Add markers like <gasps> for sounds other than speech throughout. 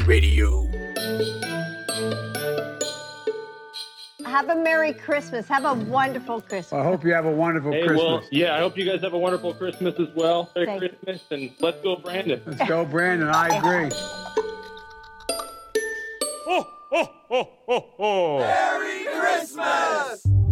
DV Radio. Have a Merry Christmas. Have a wonderful Christmas. I hope you have a wonderful Hey, Christmas. well, yeah, I hope you guys have a wonderful Christmas as well. Merry Thank you. Christmas, and let's go, Brandon. Let's go, Brandon. I agree.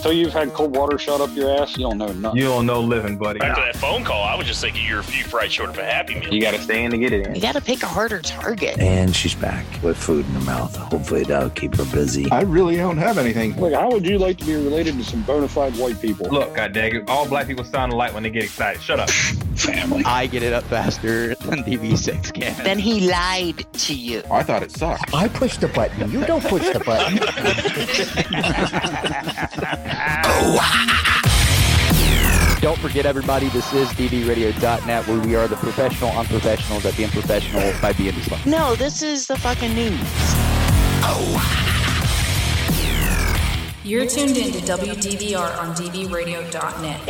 So you've had cold water shot up your ass? You don't know nothing. You don't know living, buddy. After that phone call, I was just thinking you're a few fries short of a happy meal. You got to stay in to get it in. You gotta pick a harder target. And she's back with food in her mouth. Hopefully that'll keep her busy. I really don't have anything. Look, how would you like to be related to some bona fide white people? Look, God dang it. All black people sound alike when they get excited. Shut up. <laughs> family. I get it up faster than DV6 can. Then he lied to you. I thought it sucked. I push the button. You don't push the button. <laughs> Don't forget, everybody, this is DVRadio.net, where we are the professional unprofessionals at being professional by being dysfunctional. No, this is the fucking news. You're tuned in to WDVR on DVRadio.net.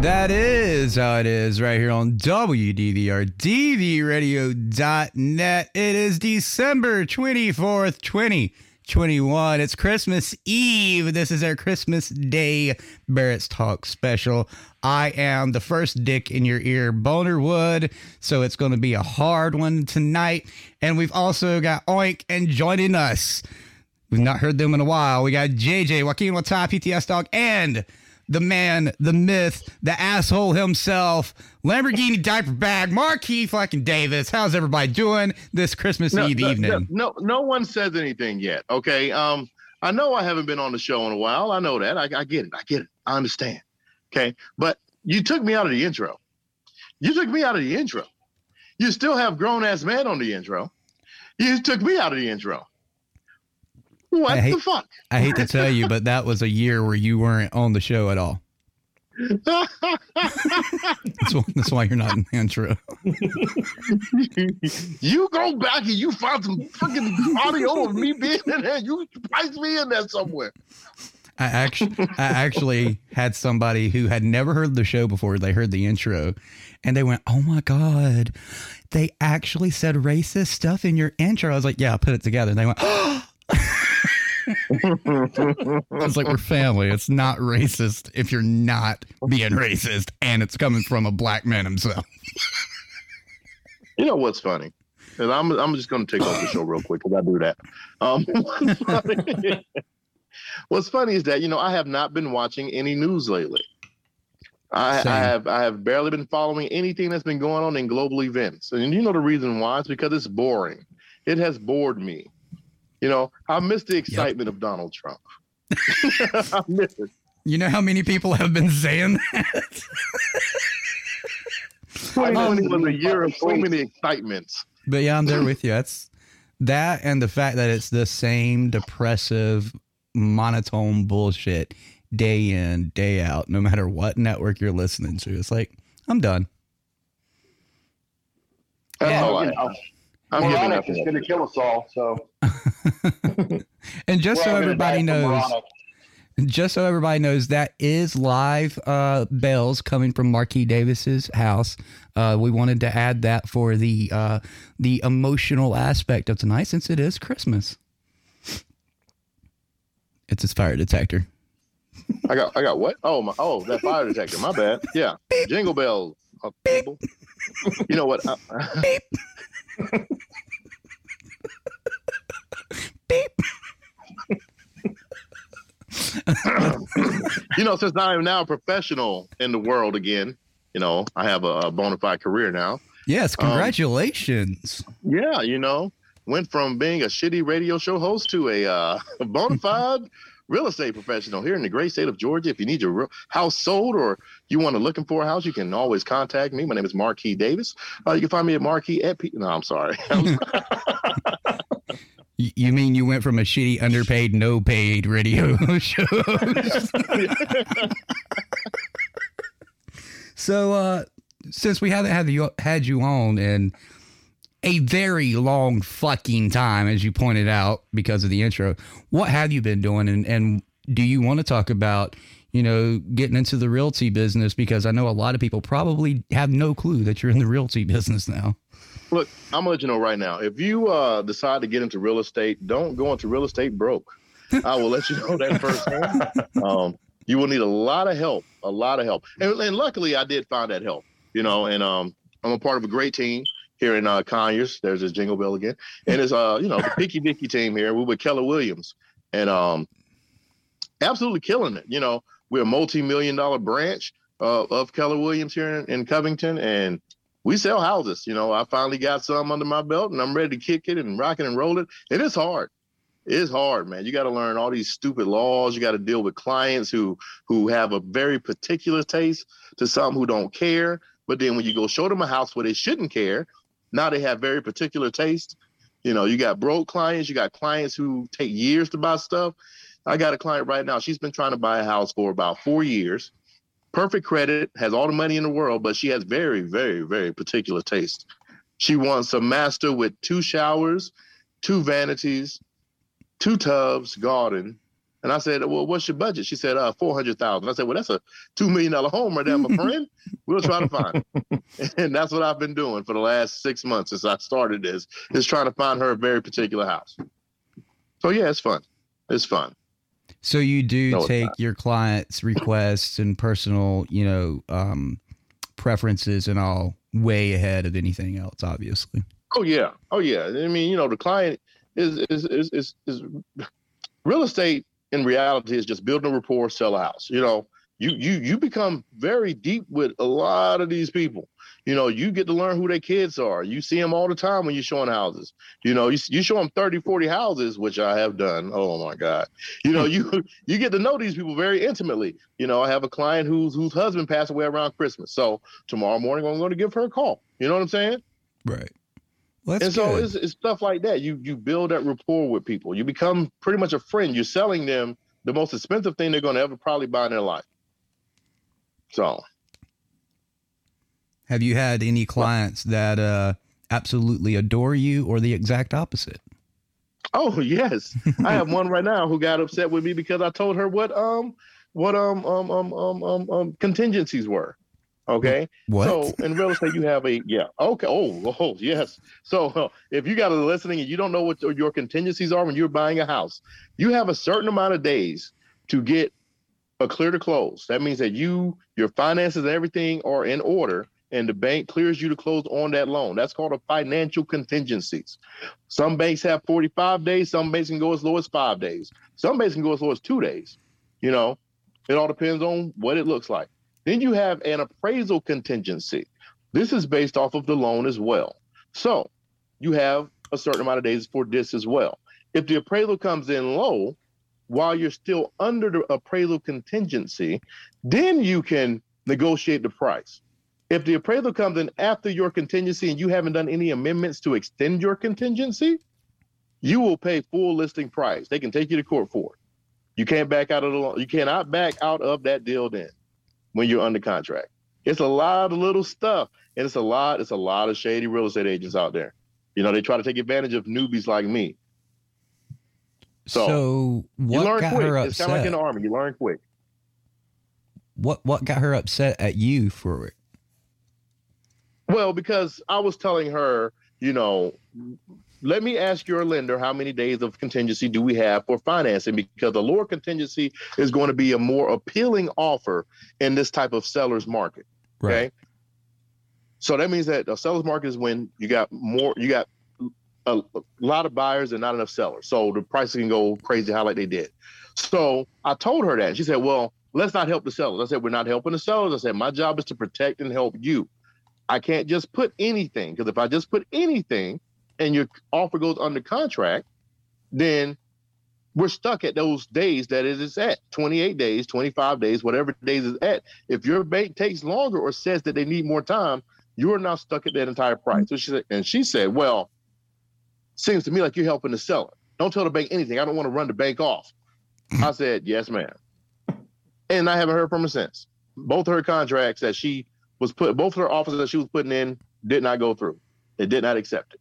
That is how it is right here on WDVR, DVRadio.net. It is December 24th, 2021. It's Christmas Eve. This is our Christmas Day Barracks Talk special. I am the first dick in your ear, Boner Wood. So it's going to be a hard one tonight. And we've also got Oink and joining us. We've not heard them in a while. We got JJ, Joaquin Wata, PTSDog, and the man, the myth, the asshole himself, Lamborghini diaper bag, Marquis fucking Davis. How's everybody doing this Christmas no, Eve no, evening? No, no, one says anything yet. Okay. Um, I know I haven't been on the show in a while. I know that. I, I get it. I get it. I understand. Okay. But you took me out of the intro. You took me out of the intro. You still have grown ass man on the intro. You took me out of the intro. What hate- the fuck? I hate to tell you, but that was a year where you weren't on the show at all. That's why, that's why you're not in the intro. <laughs> you go back and you find some freaking audio of me being in there. You splice me in there somewhere. I actually, I actually had somebody who had never heard the show before. They heard the intro, and they went, "Oh my god, they actually said racist stuff in your intro." I was like, "Yeah, I put it together." And they went, <gasps> <laughs> I was like, "We're family. It's not racist if you're not being racist, and it's coming from a black man himself." You know what's funny? And I'm I'm just gonna take off the show real quick because I do that. Um, <laughs> what's, funny, what's funny is that you know I have not been watching any news lately. I, I have I have barely been following anything that's been going on in global events, and you know the reason why? It's because it's boring. It has bored me. You know, I miss the excitement of Donald Trump. <laughs> I miss it. You know how many people have been saying that? 2020 was a year of so many excitements. But yeah, I'm there with you. That's that and the fact that it's the same depressive, monotone bullshit day in, day out, no matter what network you're listening to. It's like, I'm done. That's all I you know, have. I'm giving moronic up. is going to kill us all. So <laughs> And just so We're all gonna everybody knows, just so everybody knows, that is live uh, bells coming from Marquis Davis's house. Uh, we wanted to add that for the uh, the emotional aspect of tonight, since it is Christmas. It's his fire detector. I got I got what? Oh my oh that fire detector. My bad. Yeah. Jingle bells. Uh, people. You know what? I- you know, since I am now a professional in the world again, you know, I have a, a bona fide career now. Yes, Um, congratulations. Yeah, you know, went from being a shitty radio show host to a uh, <laughs> bona fide real estate professional here in the great state of Georgia. If you need your real house sold or you want to looking for a house, you can always contact me. My name is Marquis Davis. Uh, you can find me at Marquis at P. No, I'm sorry. <laughs> <laughs> You mean you went from a shitty, underpaid, no paid radio <laughs> show? so, uh, since we haven't had you had you on, and a very long fucking time, as you pointed out because of the intro. What have you been doing, and and do you want to talk about? You know, getting into the realty business because I know a lot of people probably have no clue that you're in the realty business now. Look, I'm gonna let you know right now. If you uh, decide to get into real estate, don't go into real estate broke. I will let you know that firsthand. <laughs> Um, you will need a lot of help, a lot of help, and, and luckily I did find that help. You know, and um, I'm a part of a great team here in uh, Conyers. There's this jingle bell again, and it's uh, you know, the Picky <laughs> Dicky team here. We're with Keller Williams, and um, absolutely killing it. You know, we're a multi-million dollar branch uh, of Keller Williams here in, in Covington, and we sell houses. You know, I finally got some under my belt, and I'm ready to kick it and rock it and roll it. And it's hard. It's hard, man. You got to learn all these stupid laws. You got to deal with clients who who have a very particular taste to some who don't care. But then when you go show them a house where they shouldn't care, now they have very particular taste. You know, you got broke clients, you got clients who take years to buy stuff. I got a client right now. She's been trying to buy a house for about four years. Perfect credit, has all the money in the world, but she has very, very, very particular taste. She wants a master with two showers, two vanities, two tubs, garden. And I said, Well, what's your budget? She said, uh, 400,000. I said, Well, that's a $2 million home right there, my <laughs> friend. We'll try to find it. and that's what I've been doing for the last six months since I started this, is trying to find her a very particular house. So, yeah, it's fun. It's fun. So you do No, take your clients' requests and personal, you know, um, preferences and all way ahead of anything else, obviously. Oh yeah, oh yeah. I mean, you know, the client is is is is, is real estate in reality is just building a rapport, sell a house. You know, you you you become very deep with a lot of these people. You know, you get to learn who their kids are. You see them all the time when you're showing houses. You know, you, you show them 30, 40 houses, which I have done. Oh my God. You know, <laughs> you you get to know these people very intimately. You know, I have a client whose whose husband passed away around Christmas. So tomorrow morning I'm going to give her a call. You know what I'm saying? Right. Well, and so it's, it's stuff like that. You you build that rapport with people. You become pretty much a friend. You're selling them the most expensive thing they're going to ever probably buy in their life. So Have you had any clients that uh, absolutely adore you or the exact opposite? Oh yes, I have one right now who got upset with me because I told her what um what um um um um um, um contingencies were. Okay. What? So in real estate, you have a yeah. Okay. Oh, oh yes. So uh, <laughs> if you got a listening and you don't know what your contingencies are when you're buying a house, you have a certain amount of days to get a clear to close. That means that you your finances and everything are in order and the bank clears you to close on that loan. That's called a financial contingencies. Some banks have 45 days, some banks can go as low as five days. Some banks can go as low as two days. You know, it all depends on what it looks like. Then you have an appraisal contingency. This is based off of the loan as well. So you have a certain amount of days for this as well. If the appraisal comes in low while you're still under the appraisal contingency, then you can negotiate the price. If the appraisal comes in after your contingency and you haven't done any amendments to extend your contingency, you will pay full listing price. They can take you to court for it. You can't back out of the loan. You cannot back out of that deal then when you're under contract. It's a lot of little stuff. And it's a lot, it's a lot of shady real estate agents out there. You know, they try to take advantage of newbies like me. So, So, you what learn got quick. her It's kind of like in upset? the army. You learn quick. What what got her upset at you for it? Well, because I was telling her, you know, let me ask your lender how many days of contingency do we have for financing because a lower contingency is going to be a more appealing offer in this type of seller's market. Okay. So that means that a seller's market is when you got more, you got a, a lot of buyers and not enough sellers. So the prices can go crazy high like they did. So I told her that. She said, well, let's not help the sellers. I said, we're not helping the sellers. I said, my job is to protect and help you. I can't just put anything because if I just put anything and your offer goes under contract, then we're stuck at those days that it is at 28 days, 25 days, whatever days is at. If your bank takes longer or says that they need more time, you are now stuck at that entire price. So she said, and she said, well, seems to me like you're helping the seller. Don't tell the bank anything. I don't want to run the bank off. I <laughs> said, yes, ma'am. And I haven't heard from her since. Both her contracts that she was put, both her offers that she was putting in did not go through. They did not accept it.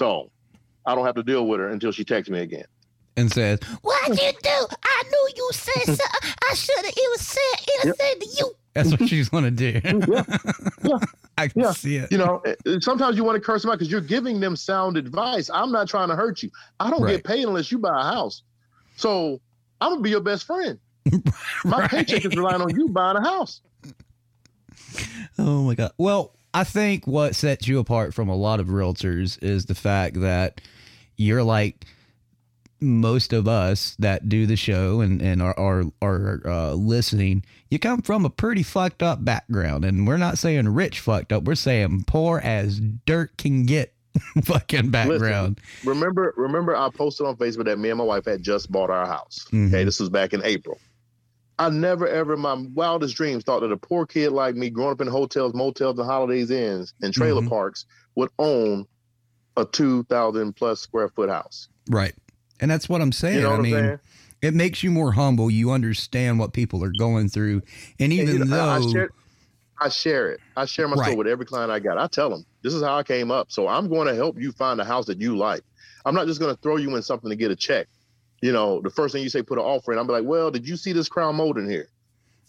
So I don't have to deal with her until she texts me again. And says, What'd you do? I knew you said <laughs> something. I should have. It was said. It was said to you. That's what she's gonna do. Yeah, <laughs> I can Yeah. see it. You know, eh, eh, sometimes you want to curse them out because you're giving them sound advice. I'm not trying to hurt you. I don't Right. get paid unless you buy a house. So I'm gonna be your best friend. <laughs> My paycheck is relying on you buying a house. Oh my god. Well, I think what sets you apart from a lot of realtors is the fact that you're like most of us that do the show and, and are are, are uh, listening. You come from a pretty fucked up background, and we're not saying rich fucked up. We're saying poor as dirt can get. <laughs> fucking background. Listen, remember, remember, I posted on Facebook that me and my wife had just bought our house. Mhm. Okay, this was back in April. I never, ever, in my wildest dreams, thought that a poor kid like me, growing up in hotels, motels, and holidays inns and trailer Mhm. parks, would own a two thousand plus square foot house. Right. And that's what I'm saying. You know I what I'm mean, saying? it makes you more humble. You understand what people are going through. And And, even you know, though I, I share, I share it. I share my Right. story with every client I got. I tell them this is how I came up. So I'm going to help you find a house that you like. I'm not just going to throw you in something to get a check. You know, the first thing you say, put an offer in. I'm like, well, did you see this crown molding here?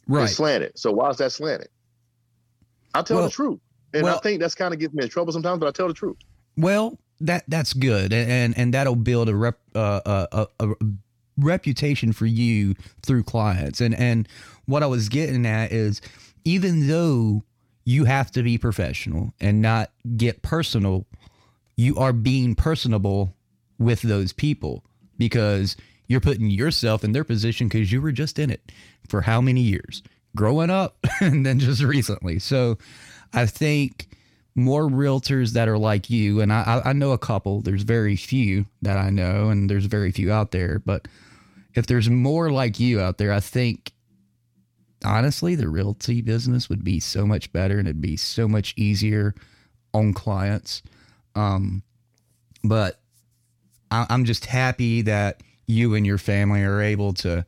right. It's slanted. So why is that slanted? I tell Well- the truth. And well- I think that's kind of gets me in trouble sometimes, but I tell the truth. Well, that that's good, and and, and that'll build a rep uh, a, a, a reputation for you through clients. And and what I was getting at is, even though you have to be professional and not get personal, you are being personable with those people because you're putting yourself in their position because you were just in it for how many years growing up <laughs> and then just recently. So I think more realtors that are like you, and I, I know a couple, there's very few that I know, and there's very few out there, but if there's more like you out there, I think honestly the realty business would be so much better and it'd be so much easier on clients. Um, but I, I'm just happy that you and your family are able to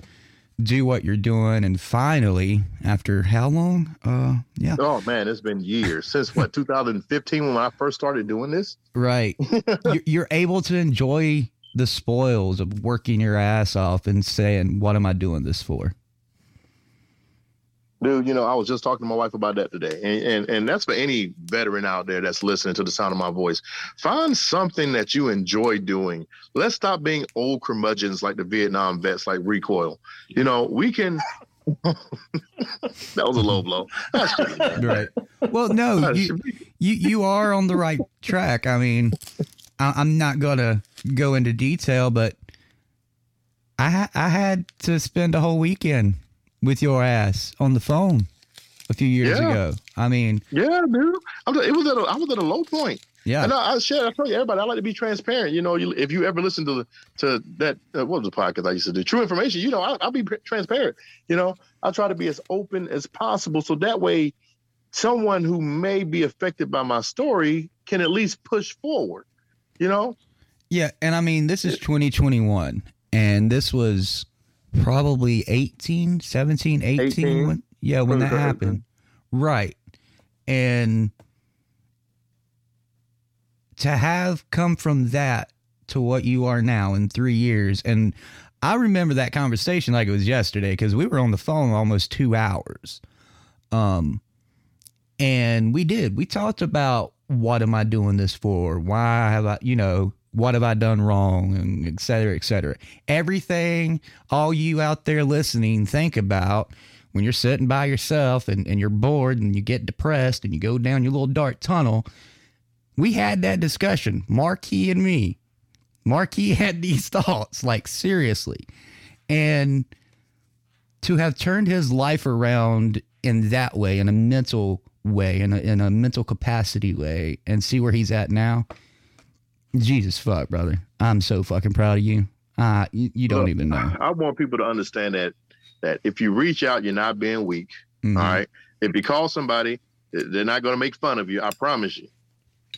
do what you're doing. And finally after how long? Uh yeah. Oh man, it's been years. Since what <laughs> 2015 when I first started doing this. right. <laughs> You're, you're able to enjoy the spoils of working your ass off and saying what am i doing this for Dude, you know, I was just talking to my wife about that today. And, and and that's for any veteran out there that's listening to the sound of my voice. Find something that you enjoy doing. Let's stop being old curmudgeons like the Vietnam vets like Recoil. You know, we can <laughs> that was a low blow. I shouldn't have done right well no you, you you are on the right track i mean I, i'm not gonna go into detail but i i had to spend a whole weekend with your ass on the phone a few years Yeah. ago i mean Yeah, dude. I'm, it was at a, I was at a low point. yeah And I, I share. I tell you, everybody, I like to be transparent. You know, you, if you ever listen to the to that uh, what was the podcast I used to do? True information. You know, I, I'll be transparent. You know, I try to be as open as possible, so that way, someone who may be affected by my story can at least push forward. You know, Yeah, and I mean this is 2021 and this was probably 18, 17, 18, 18. when yeah, when that happened. Right. And to have come from that to what you are now in 3 years and I remember that conversation like it was yesterday cuz we were on the phone almost 2 hours. Um and we did. We talked about what am I doing this for? Why have I, you know, what have I done wrong? And et cetera, et cetera. Everything all you out there listening think about when you're sitting by yourself and, and you're bored and you get depressed and you go down your little dark tunnel. We had that discussion, Marquis and me. Marquis <laughs> had these thoughts, like seriously. And to have turned his life around in that way, in a mental way, in a, in a mental capacity way, and see where he's at now. Jesus fuck, brother. I'm so fucking proud of you. Uh, you, you don't Look, even know. I want people to understand that that if you reach out, you're not being weak. Mhm. All right. If you call somebody, they're not going to make fun of you. I promise you.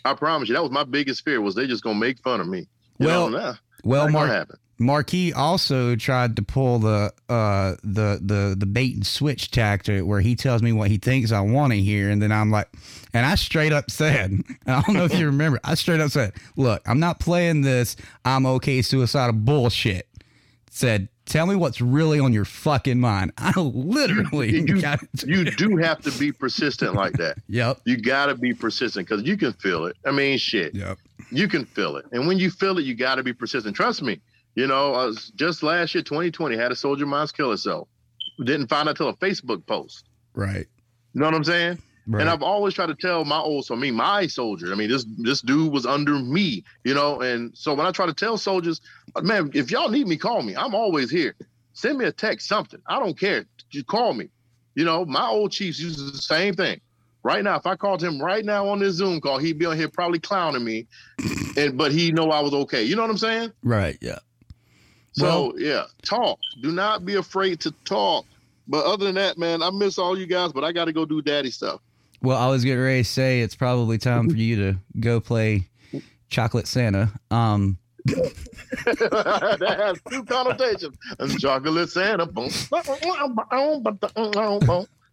I promise you. That was my biggest fear was they're just going to make fun of me. You Well, know, nah, Well, Mark. Marquis also tried to pull the uh the the the bait and switch tactic where he tells me what he thinks I want to hear, and then I'm like, and I straight up said, <laughs> I don't know if you remember, I straight up said, look, I'm not playing this. I'm okay suicidal bullshit. Said, tell me what's really on your fucking mind. <laughs> I literally you, got you do have to be persistent like that. <laughs> Yep. You got to be persistent because you can feel it. I mean, shit. Yep. You can feel it. And when you feel it, you got to be persistent. Trust me. You know, uh, was just last year, 2020, had a soldier minds kill herself. Didn't find out till a Facebook post. Right. You know what I'm saying? Right. And I've always tried to tell my old, so I mean, my soldier. I mean, this this dude was under me, you know. And so when I try to tell soldiers, uh, man, if y'all need me, call me. I'm always here. Send me a text, something. I don't care. Just call me. You know, my old chiefs uses the same thing. Right now, if I called him right now on this Zoom call, he'd be on here probably clowning me, and but he know I was okay. You know what I'm saying? Right. Yeah. So yeah, talk. Do not be afraid to talk. But other than that, man, I miss all you guys, but I got to go do daddy stuff. Well, I was getting ready to say it's probably time for you to go play Chocolate Santa. Um, <laughs> that has two connotations. Chocolate Santa.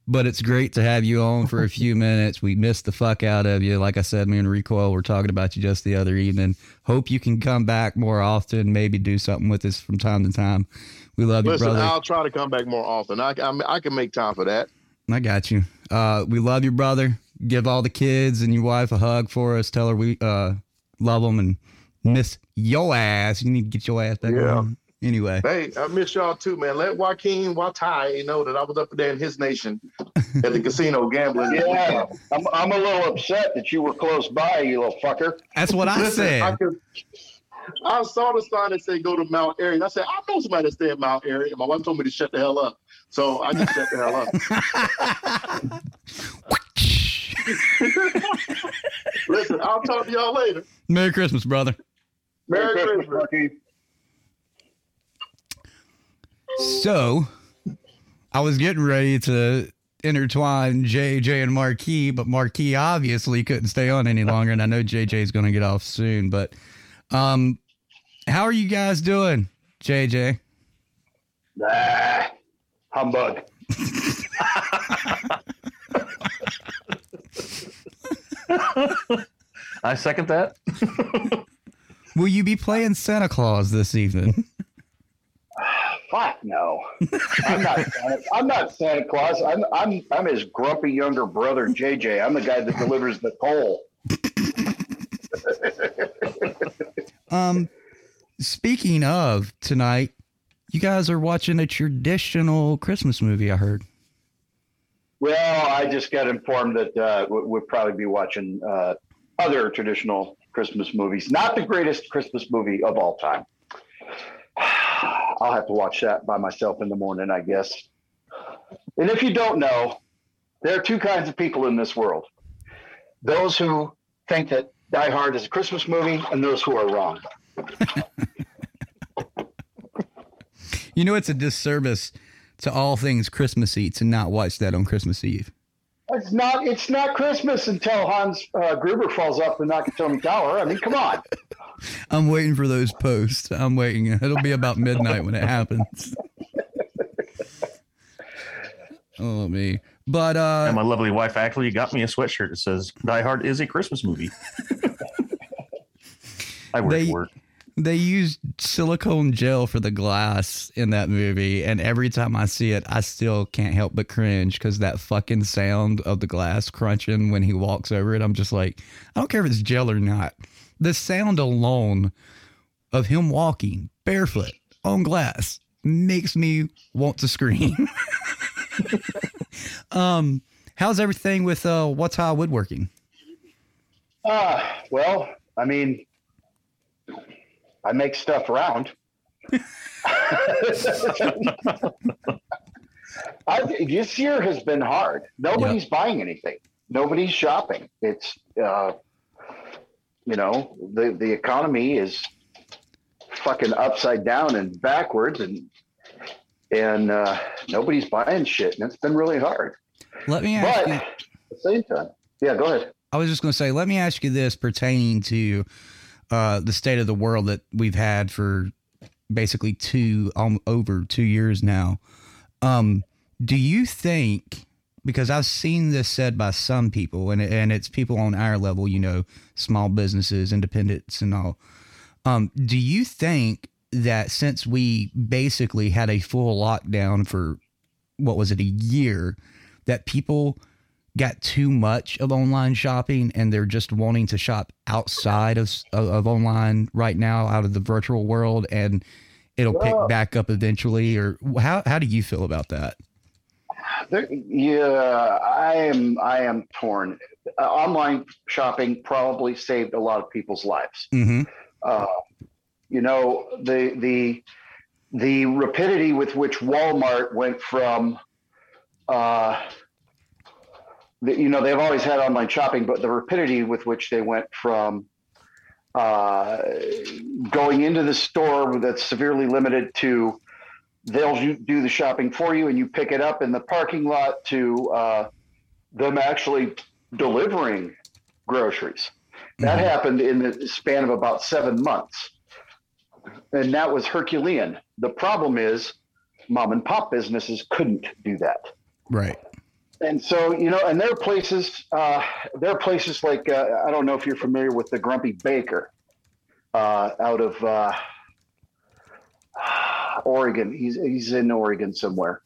But it's great to have you on for a <laughs> few minutes. We missed the fuck out of you. Like I said, me and Recoil were talking about you just the other evening. Hope you can come back more often. Maybe do something with us from time to time. We love Listen, you, brother. I'll try to come back more often. I, I, I can make time for that. I got you. Uh, we love you, brother. Give all the kids and your wife a hug for us. Tell her we uh, love them and miss your ass. You need to get your ass back Yeah. on. Anyway, Hey, I miss y'all too, man. Let Joaquin Watai know that I was up there in his nation at the <laughs> casino gambling. Yeah, I'm, I'm a little upset that you were close by, you little fucker. that's what I Listen, said. I, could, I saw the sign that said go to Mount Airy. And I said, I know somebody that stay at Mount Airy. And my wife told me to shut the hell up. So I just shut the hell up. <laughs> Listen, I'll talk to y'all later. Merry Christmas, brother. Merry, Christmas. Marquis. So, I was getting ready to intertwine JJ and Marquis, but Marquis obviously couldn't stay on any longer, and I know JJ is going to get off soon. But, um, how are you guys doing, JJ? Ah, humbug. <laughs> I second that. Will you be playing Santa Claus this evening? Fuck no. I'm not. Santa, I'm not Santa Claus. I'm I'm I'm his grumpy younger brother JJ. I'm the guy that delivers the coal. <laughs> Um, speaking of tonight, you guys are watching a traditional Christmas movie. I heard. Well, I just got informed that uh, we- we'll probably be watching uh, other traditional Christmas movies. Not the greatest Christmas movie of all time. I'll have to watch that by myself in the morning, I guess. And if you don't know, there are two kinds of people in this world those who think that Die Hard is a Christmas movie, and those who are wrong. <laughs> You know, it's a disservice to all things Christmassy to not watch that on Christmas Eve. It's not. It's not Christmas until Hans uh, Gruber falls off the Nakatomi Tower. I mean, come on. <laughs> I'm waiting for those posts. I'm waiting. It'll be about midnight when it happens. <laughs> oh me. But uh and my lovely wife actually got me a sweatshirt that says Die Hard is a Christmas movie. <laughs> I work They- for it. They used silicone gel for the glass in that movie, and every time I see it, I still can't help but cringe because that fucking sound of the glass crunching when he walks over it, I'm just like, I don't care if it's gel or not. The sound alone of him walking barefoot on glass makes me want to scream. <laughs> um, how's everything with uh what's high woodworking? Uh, well, I mean, I make stuff round. I, this year has been hard. Nobody's buying anything. Nobody's shopping. It's, uh, you know, the the economy is fucking upside down and backwards, and and uh, nobody's buying shit, and it's been really hard. Let me ask But you. at the same time, yeah, go ahead. I was just going to say, let me ask you this pertaining to uh, the state of the world that we've had for basically two um, over two years now. Um, do you think? Because I've seen this said by some people, and and it's people on our level, you know, small businesses, independents, and all. Um, do you think that since we basically had a full lockdown for what was it a year, that people got too much of online shopping and they're just wanting to shop outside of of, of online right now, out of the virtual world, and it'll pick back up eventually? Or how how do you feel about that? There, yeah, I am. I am torn. Uh, online shopping probably saved a lot of people's lives. Mm-hmm. Uh, you know, the the the rapidity with which Walmart went from, uh, the, you know, they've always had online shopping, but the rapidity with which they went from uh, going into the store that's severely limited to they'll do- the shopping for you and you pick it up in the parking lot to uh, them actually delivering groceries. That happened in the span of about seven months. And that was Herculean. The problem is mom and pop businesses couldn't do that. Right. And so, you know, and there are places, uh, there are places like, uh, I don't know if you're familiar with the Grumpy Baker uh, out of uh, Oregon. He's, he's in Oregon somewhere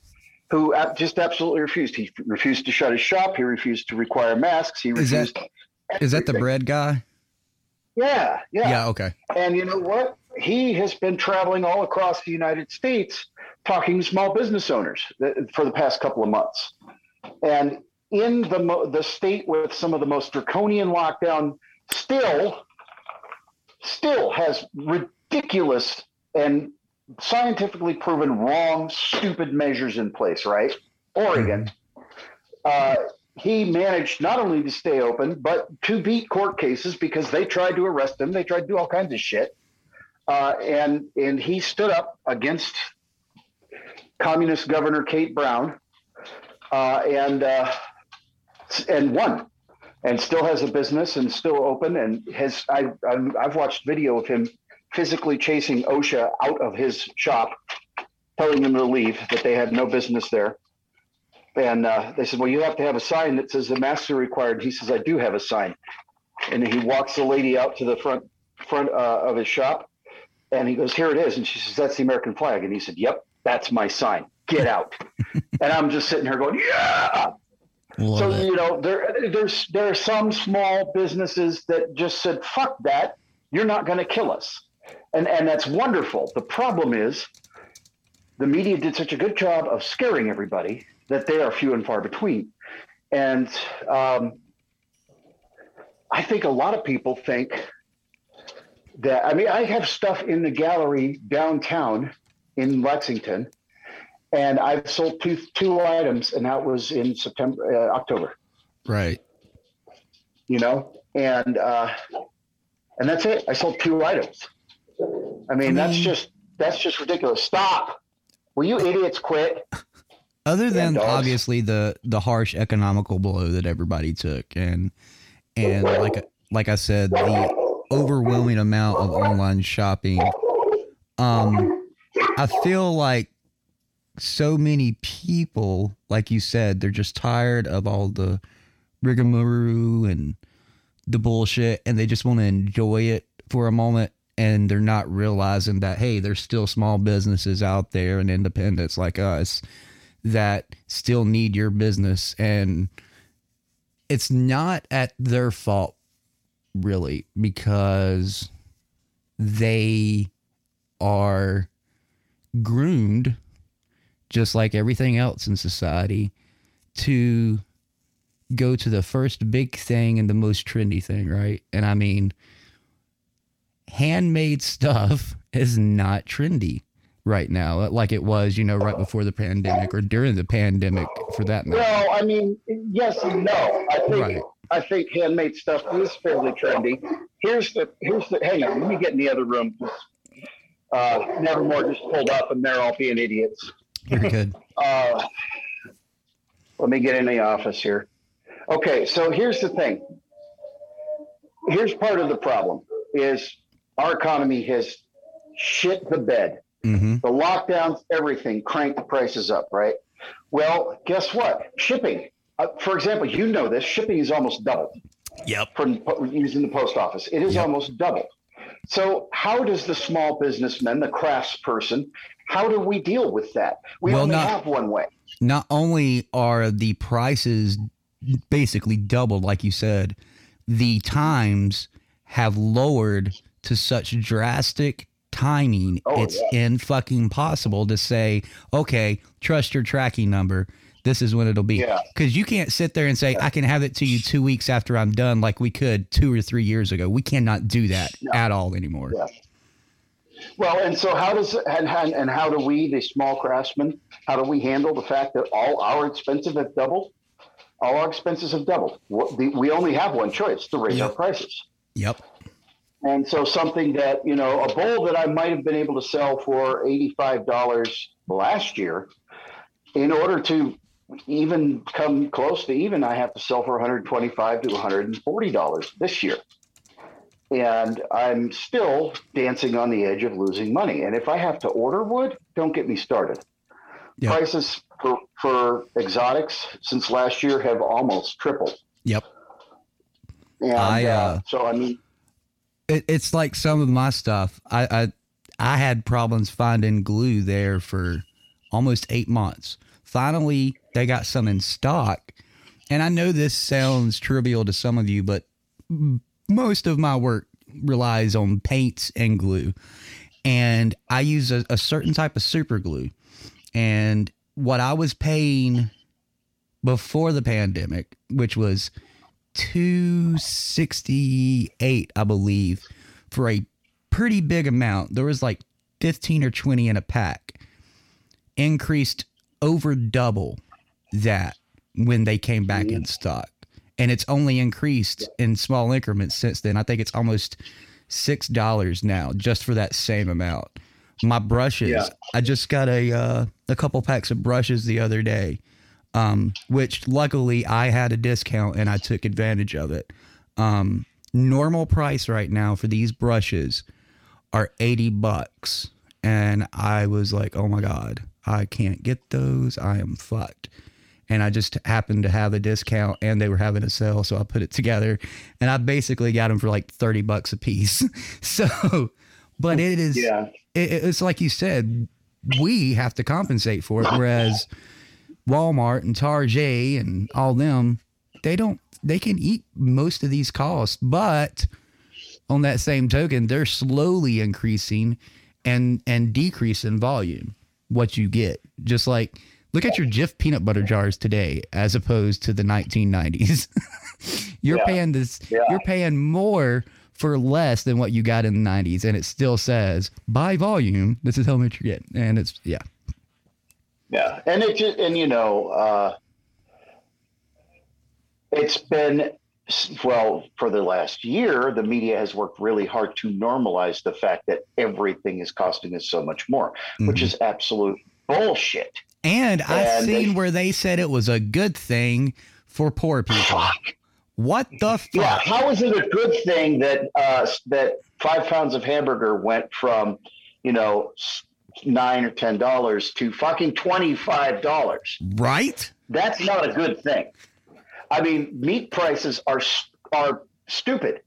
who just absolutely refused. He refused to shut his shop. He refused to require masks. He Is refused. that is that the bread guy? yeah, yeah. Yeah. Okay. And you know what? He has been traveling all across the United States talking to small business owners for the past couple of months. And in the mo- the state with some of the most draconian lockdown, still, still has ridiculous and scientifically proven wrong, stupid measures in place. Right? Oregon. Uh, he managed not only to stay open, but to beat court cases because they tried to arrest him. They tried to do all kinds of shit. Uh, and and he stood up against communist governor Kate Brown, uh, and uh, and won, and still has a business and still open and has I I've watched video of him physically chasing OSHA out of his shop, telling them to leave that they had no business there. And uh, they said, "Well, you have to have a sign that says the masks are required." He says, "I do have a sign," and he walks the lady out to the front front uh, of his shop, and he goes, "Here it is," and she says, "That's the American flag," and he said, "Yep, that's my sign. Get out." <laughs> and I'm just sitting here going, "Yeah." Love so it. you know, there there's there are some small businesses that just said, "Fuck that! You're not going to kill us," and and that's wonderful. The problem is, the media did such a good job of scaring everybody that they are few and far between, and um, I think a lot of people think that. I mean, I have stuff in the gallery downtown in Lexington, and I've sold two two items, and that was in September, uh, October Right. you know, and uh, and that's it. I sold two items. I mean, that's just that's just ridiculous. Stop! Will you idiots quit? Other than obviously the the harsh economical blow that everybody took, and and like like I said, the overwhelming amount of online shopping. Um, I feel like so many people, like you said, they're just tired of all the rigmarole and the bullshit, and they just want to enjoy it for a moment. And they're not realizing that hey, there's still small businesses out there and independents like us that still need your business and it's not at their fault really because they are groomed just like everything else in society to go to the first big thing and the most trendy thing right and i mean handmade stuff <laughs> is not trendy right now like it was you know right before the pandemic or during the pandemic for that matter Well, I mean, yes and no. I think Right. I think handmade stuff is fairly trendy. Here's the here's the hang on. Let me get in the other room. Uh, Nevermore just pulled up, and they're all being idiots. Very good <laughs> Uh, let me get in the office here. Okay, so here's the thing. Here's part of the problem is our economy has shit the bed. Mm-hmm. The lockdowns, everything cranked the prices up, right? Well, guess what? Shipping. Uh, for example, you know this. Shipping is almost doubled. Yep. From po- using the post office, it is Yep. almost doubled. So, how does the small businessman, the craftsperson, how do we deal with that? We Well, only not- have one way. Not only are the prices basically doubled, like you said, the times have lowered to such drastic timing. Oh, it's yeah. in fucking possible to say, okay, trust your tracking number. This is when it'll be. Yeah. Because you can't sit there and say, I can have it to you two weeks after I'm done, like we could two or three years ago. We cannot do that at all anymore. Well, and so how does and, and and how do we, the small craftsmen, how do we handle the fact that all our expenses have doubled? All our expenses have doubled. We only have one choice to raise our prices. Yep. And so something that, you know, a bowl that I might have been able to sell for $85 last year, in order to even come close to even, I have to sell for 125 to $140 this year. And I'm still dancing on the edge of losing money. And if I have to order wood, don't get me started. Yep. Prices for, for exotics since last year have almost tripled. Yep. And I, uh, uh, so, I mean, it, it's like some of my stuff. I, I I had problems finding glue there for almost eight months. Finally, they got some in stock, and I know this sounds trivial to some of you, but most of my work relies on paints and glue, and I use a, a certain type of super glue. And what I was paying before the pandemic, which was 268 i believe for a pretty big amount there was like 15 or 20 in a pack increased over double that when they came back in mm-hmm. stock and it's only increased in small increments since then i think it's almost six dollars now just for that same amount my brushes Yeah. i just got a uh, a couple packs of brushes the other day um, which luckily I had a discount and I took advantage of it. Um, normal price right now for these brushes are 80 bucks. And I was like, oh my God, I can't get those. I am fucked. And I just happened to have a discount and they were having a sale. So I put it together and I basically got them for like 30 bucks a piece. <laughs> so, but it is, Yeah. it, it's like you said, we have to compensate for it. Whereas, Walmart and Target and all them, they don't they can eat most of these costs, but on that same token, they're slowly increasing and and decreasing volume what you get. Just like look at your Jif peanut butter jars today as opposed to the 1990s. <laughs> you're Yeah. paying this Yeah. you're paying more for less than what you got in the 90s and it still says by volume this is how much you're getting and it's yeah Yeah, and it just and you know, uh, it's been well for the last year. The media has worked really hard to normalize the fact that everything is costing us so much more, which Mhm. is absolute bullshit. And I've And seen where they said it was a good thing for poor people. What the fuck? Yeah, how is it a good thing that uh, that five pounds of hamburger went from you know nine or ten dollars to fucking twenty five dollars? Right? That's not a good thing. I mean, meat prices are are stupid.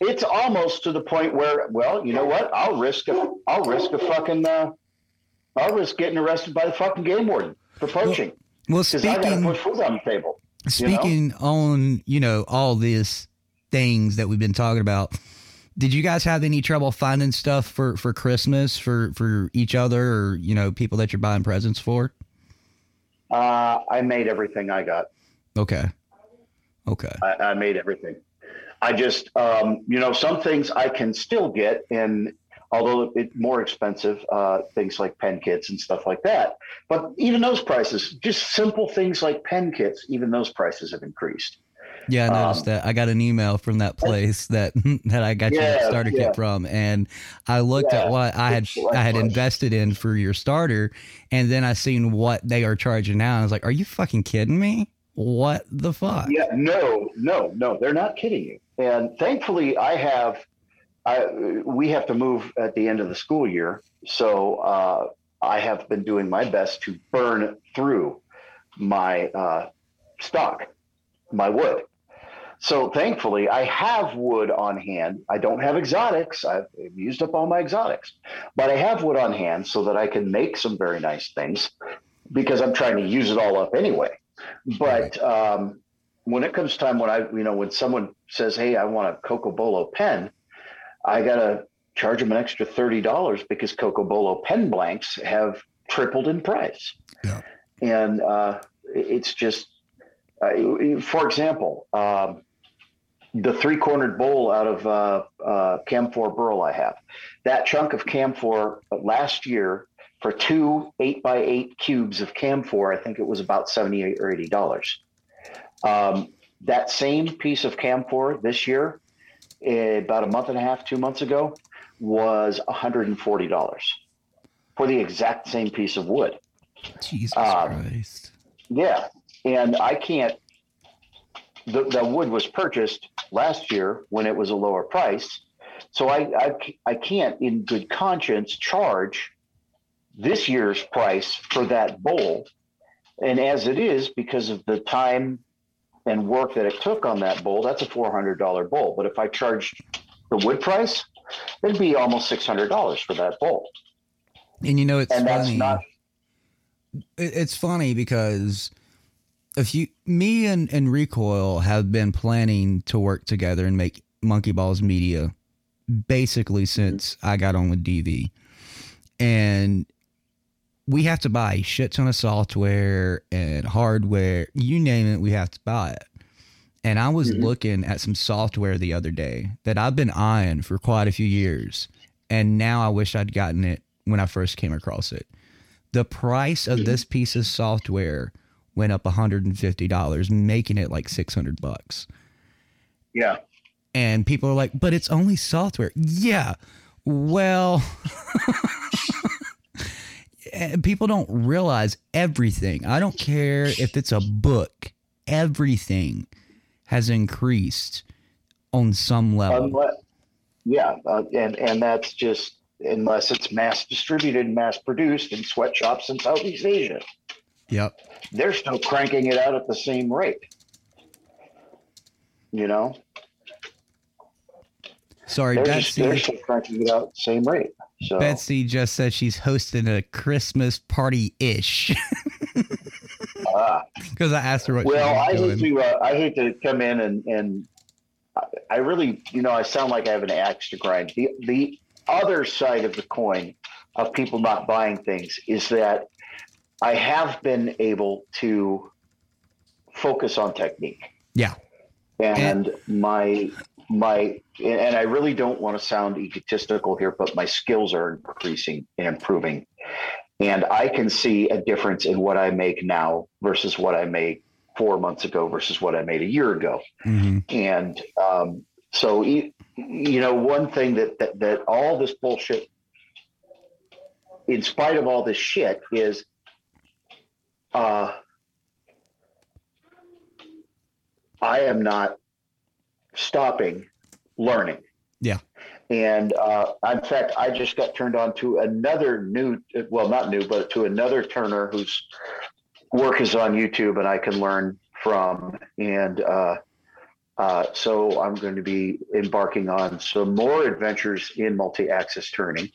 It's almost to the point where, well, you know what? I'll risk a, I'll risk a fucking, uh, I'll risk getting arrested by the fucking game warden for poaching Well, I got speaking put food on the table. you know? speaking on you know all these things that we've been talking about, did you guys have any trouble finding stuff for for Christmas for for each other or you know people that you're buying presents for? Uh, I made everything I got. Okay, okay, I, I made everything. I just, um, you know, some things I can still get, and although it's more expensive, uh, things like pen kits and stuff like that. But even those prices, just simple things like pen kits, even those prices have increased. yeah, I noticed Um, that. I got an email from that place that <laughs> that I got your starter yeah. kit from, and I looked Yeah, at what I had I had invested in for your starter, and then I seen what they are charging now. And I was like, "Are you fucking kidding me? What the fuck?" Yeah, no, no, no, they're not kidding you. And thankfully, I have I, we have to move at the end of the school year. So uh, I have been doing my best to burn through my uh, stock, my wood. So thankfully, I have wood on hand. I don't have exotics. I've used up all my exotics, but I have wood on hand so that I can make some very nice things because I'm trying to use it all up anyway. But um, when it comes time when I, you know, when someone says, "Hey, I want a cocobolo pen," I gotta charge them an extra thirty dollars because cocobolo pen blanks have tripled in price. Yeah. And uh, it's just, uh, for example, um, the three-cornered bowl out of uh, uh, Camphor Burl I have, that chunk of camphor last year for two eight by eight cubes of camphor, I think it was about seventy-eight or eighty dollars. Um, that same piece of camphor this year, about a month and a half, two months ago, was $140 for the exact same piece of wood. Jesus Um, Christ. Yeah. And I can't, the, the wood was purchased last year when it was a lower price. So I, I, I can't, in good conscience, charge this year's price for that bowl. And as it is, because of the time and work that it took on that bowl, that's a $400 bowl. But if I charged the wood price, it'd be almost $600 for that bowl. And you know, it's and that's funny. not it's funny because if you, me and, and Recoil have been planning to work together and make Munkee Bawlz Media basically since I got on with DV. And we have to buy a shit ton of software and hardware. You name it, we have to buy it. And I was mm-hmm. looking at some software the other day that I've been eyeing for quite a few years. And now I wish I'd gotten it when I first came across it. The price of mm-hmm. this piece of software went up $150, making it like 600 bucks. Yeah. And people are like, but it's only software. Yeah. Well, <laughs> people don't realize everything. I don't care if it's a book, everything has increased on some level. Unless, yeah, uh, and and that's just unless it's mass distributed, and mass produced in sweatshops in Southeast Asia. Yep. They're still cranking it out at the same rate. You know, Sorry, they're, just, they're still cranking it out at the same rate. So Betsy just said she's hosting a Christmas party ish. <laughs> ah. Because I asked her what well, I hate doing. to uh, I hate to come in and and I- I really you know I sound like I have an axe to grind. The the other side of the coin of people not buying things is that I have been able to focus on technique Yeah. and my my and I really don't want to sound egotistical here, but my skills are increasing and improving. And I can see a difference in what I make now versus what I made four months ago versus what I made a year ago. Mhm. And um, so, you know, one thing that, that that all this bullshit, in spite of all this shit, is uh, I am not stopping learning. Yeah. And uh, in fact, I just got turned on to another new, well, not new, but to another turner whose work is on YouTube and I can learn from. And uh, uh, so I'm going to be embarking on some more adventures in multi axis turning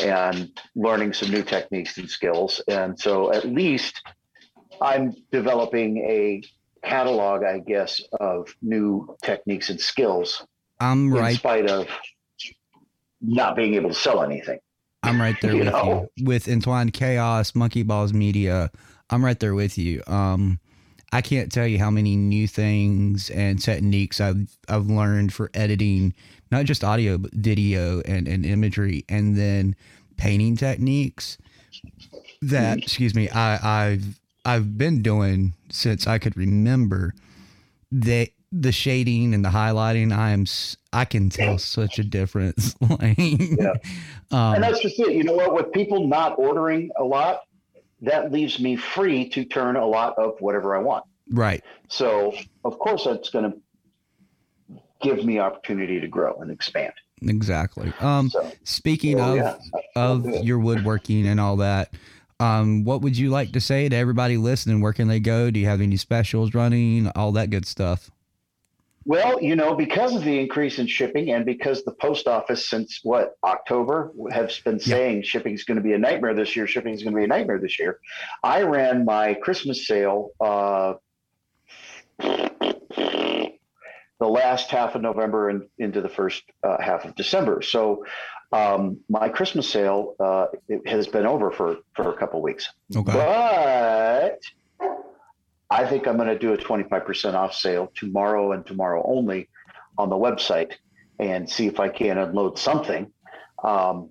and learning some new techniques and skills. And so at least I'm developing a catalog, I guess, of new techniques and skills I'm in right. spite of not being able to sell anything. I'm right there <laughs> You with know? you. With Entwined Chaos, Munkee Bawlz Media, I'm right there with you. Um, I can't tell you how many new things and techniques I've I've learned for editing, not just audio but video and, and imagery, and then painting techniques that excuse me, I, I've I've been doing since I could remember. That the shading and the highlighting, I am I can tell such a difference. <laughs> like, Yeah. um, and that's just it. You know what? With people not ordering a lot, that leaves me free to turn a lot of whatever I want. right. So, of course, that's going to give me opportunity to grow and expand. Exactly. Um, speaking so, of yeah, of your woodworking and all that, um, what would you like to say to everybody listening? Where can they go? Do you have any specials running? All that good stuff. Well, you know, because of the increase in shipping and because the post office since what October has been saying shipping is going to be a nightmare this year, shipping is going to be a nightmare this year. I ran my Christmas sale uh, the last half of November and into the first uh, half of December. So um, my Christmas sale uh, it has been over for for a couple weeks, Okay. but I think I'm going to do a 25% off sale tomorrow and tomorrow only on the website and see if I can unload something um,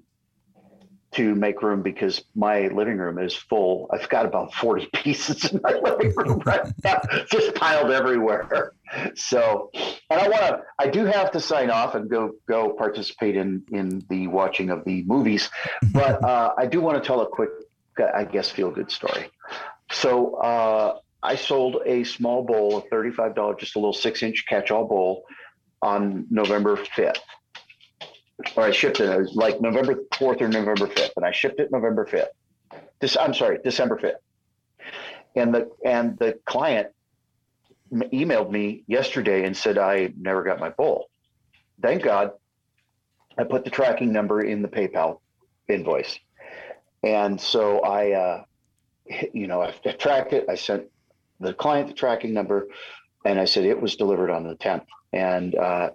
to make room because my living room is full. I've got about 40 <laughs> pieces in my living room right <laughs> now, just piled everywhere. So, and I want to, I do have to sign off and go, go participate in, in the watching of the movies, but <laughs> uh, I do want to tell a quick, I guess, feel good story. So, uh, I sold a small bowl of $35, just a little six inch catch all bowl on November 5th. Or I shipped it, it was like November 4th or November 5th, and I shipped it November 5th. This, I'm sorry, December 5th. And the, and the client emailed me yesterday and said, I never got my bowl. Thank God I put the tracking number in the PayPal invoice. And so I, uh, you know, I, I tracked it. I sent the client the tracking number, and I said it was delivered on the 10th. And uh,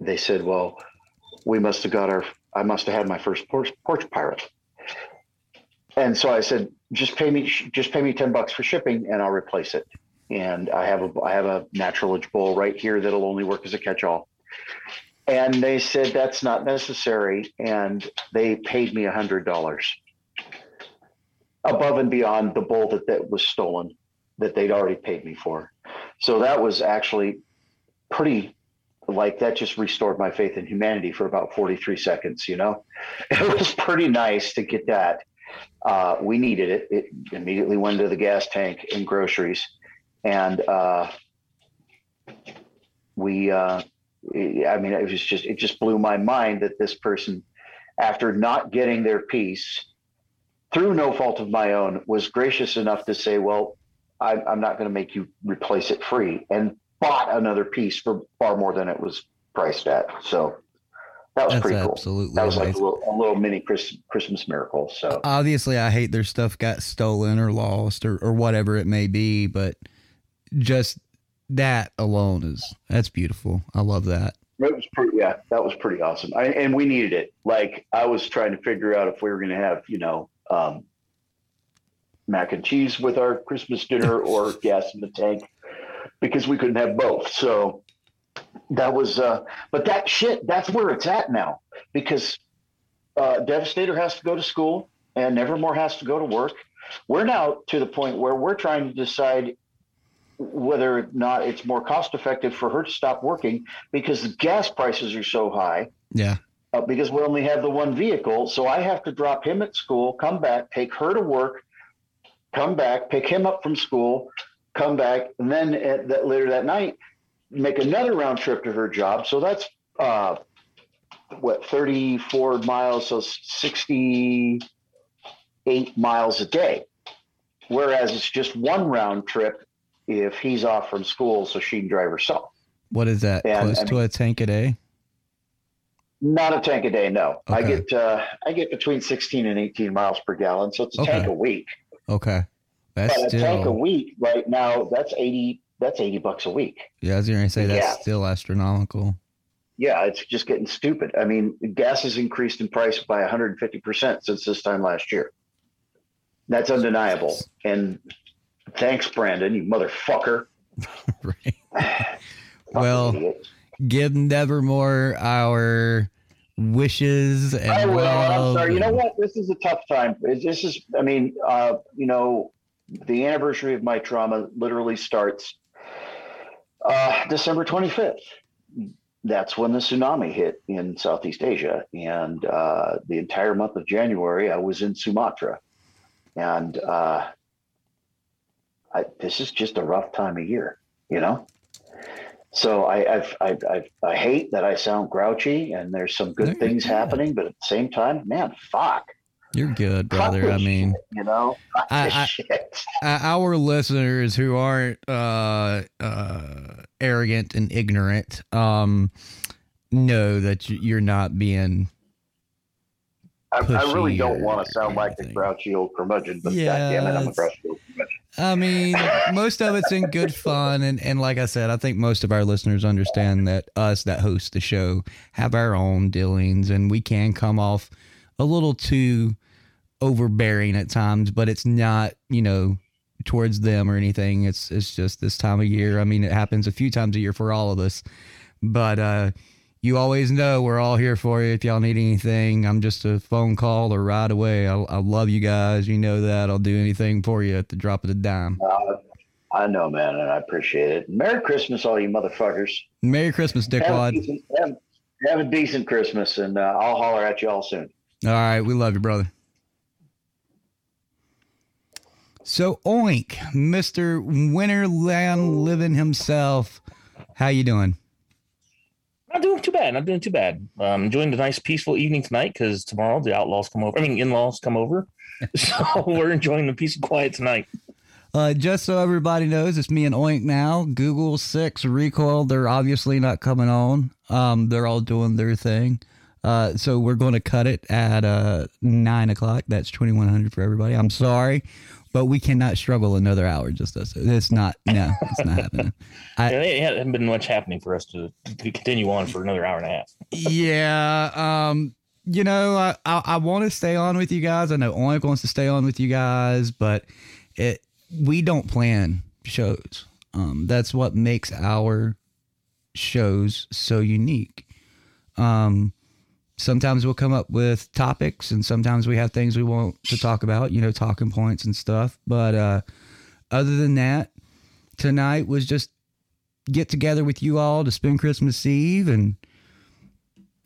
they said, well, we must have got our. I must have had my first porch, porch pirate. And so I said, just pay me, just pay me 10 bucks for shipping, and I'll replace it. And I have a, I have a natural edge bowl right here that'll only work as a catch-all. And they said that's not necessary, and they paid me a hundred dollars above and beyond the bowl that, that was stolen that they'd already paid me for. So that was actually pretty like that just restored my faith in humanity for about 43 seconds, you know? <laughs> It was pretty nice to get that. Uh, we needed it. It immediately went to the gas tank and groceries. And uh, we, uh, I mean, it was just, it just blew my mind that this person, after not getting their piece, through no fault of my own, was gracious enough to say, well, I, I'm not going to make you replace it free, and bought another piece for far more than it was priced at. So that was That's pretty cool. absolutely that was like a little, a little mini Chris, Christmas miracle. So Obviously, I hate their stuff got stolen or lost or, or whatever it may be, but just that alone is that's beautiful. I love that. it was pretty. Yeah, that was pretty awesome. I, and we needed it. Like I was trying to figure out if we were going to have, you know, um, mac and cheese with our Christmas dinner or <laughs> gas in the tank because we couldn't have both. So that was, uh, but that shit, that's where it's at now because uh, Devastator has to go to school and Nevermore has to go to work. We're now to the point where we're trying to decide whether or not it's more cost effective for her to stop working because the gas prices are so high Yeah. uh, because we only have the one vehicle. So I have to drop him at school, come back, take her to work, come back, pick him up from school, come back, and then at that, later that night, make another round trip to her job. So that's uh, what 34 miles, so 68 miles a day. Whereas it's just one round trip if he's off from school, so she can drive herself. What is that? And, Close I to a tank a day? Not a tank a day, no. I get uh, I get between 16 and 18 miles per gallon, so it's a Okay. tank a week. Okay. That's but a tank a week right now, that's 80 that's 80 bucks a week. yeah, I was gonna say that's Yeah. still astronomical. Yeah, it's just getting stupid. I mean, gas has increased in price by 150% since this time last year. That's undeniable. And thanks, Brandon, you motherfucker. <laughs> Well, idiot. give Nevermore our wishes and I will. I'm sorry. You know what? This is a tough time. This is, I mean, uh, you know, the anniversary of my trauma literally starts uh, December 25th. That's when the tsunami hit in Southeast Asia. And uh, the entire month of January, I was in Sumatra. And uh, I, this is just a rough time of year, you know? So I, I've, I, I, I hate that I sound grouchy and there's some good things happening, but at the same time, man, fuck. You're good, brother. I mean, shit, you know, I- I- our listeners who aren't uh, uh, arrogant and ignorant um, know that you're not being. I, I really don't want to sound like a grouchy old curmudgeon, but Yeah, it, I'm a grouchy old curmudgeon. I mean, most of it's in good fun, and and like I said, I think most of our listeners understand that us that host the show have our own dealings, and we can come off a little too overbearing at times, but it's not, you know, towards them or anything. It's it's just this time of year. I mean, it happens a few times a year for all of us, but uh, you always know we're all here for you. If y'all need anything, I'm just a phone call or right away. I, I love you guys. You know that. I'll do anything for you at the drop of a dime. Uh, I know, man, and I appreciate it. Merry Christmas, all you motherfuckers. Merry Christmas, Have a, Dickwad. decent, have, have a decent Christmas, and uh, I'll holler at you all soon. All right, we love you, brother. So Oink, Mr. Winterland living himself. How you doing? Not doing too bad. Not doing too bad. Um, enjoying the nice, peaceful evening tonight because tomorrow the outlaws come over. I mean, in-laws come over, <laughs> so we're enjoying the peace and quiet tonight. Uh, just so everybody knows, it's me and Oink now. Google Six Recoil, they're obviously not coming on. Um, they're all doing their thing. Uh, so we're going to cut it at uh nine o'clock. That's twenty one hundred for everybody. I'm sorry, but we cannot struggle another hour. Just us. It's not. No, it's not happening. I, <laughs> Yeah, it hasn't been much happening for us to, to continue on for another hour and a half. yeah. Um, you know, I, I, I want to stay on with you guys. I know Oink wants to stay on with you guys, but it we don't plan shows. Um, that's what makes our shows so unique. Um, sometimes we'll come up with topics, and sometimes we have things we want to talk about. You know, talking points and stuff. But uh, other than that, tonight was just get together with you all to spend Christmas Eve and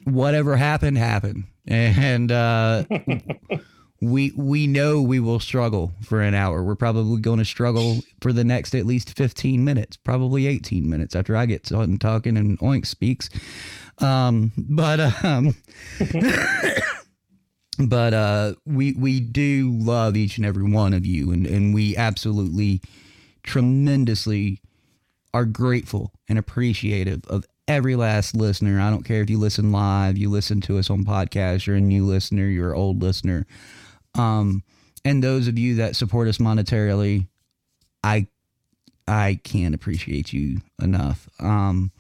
whatever happened happened <laughs> and uh we we know we will struggle for an hour we're probably going to struggle for the next at least 15 minutes probably 18 minutes after i get done talking and oink speaks um but um <laughs> but uh we we do love each and every one of you and and we absolutely tremendously are grateful and appreciative of every last listener. I don't care if you listen live, you listen to us on podcast, you're a new listener, you're an old listener. Um, and those of you that support us monetarily, I I can't appreciate you enough. Um,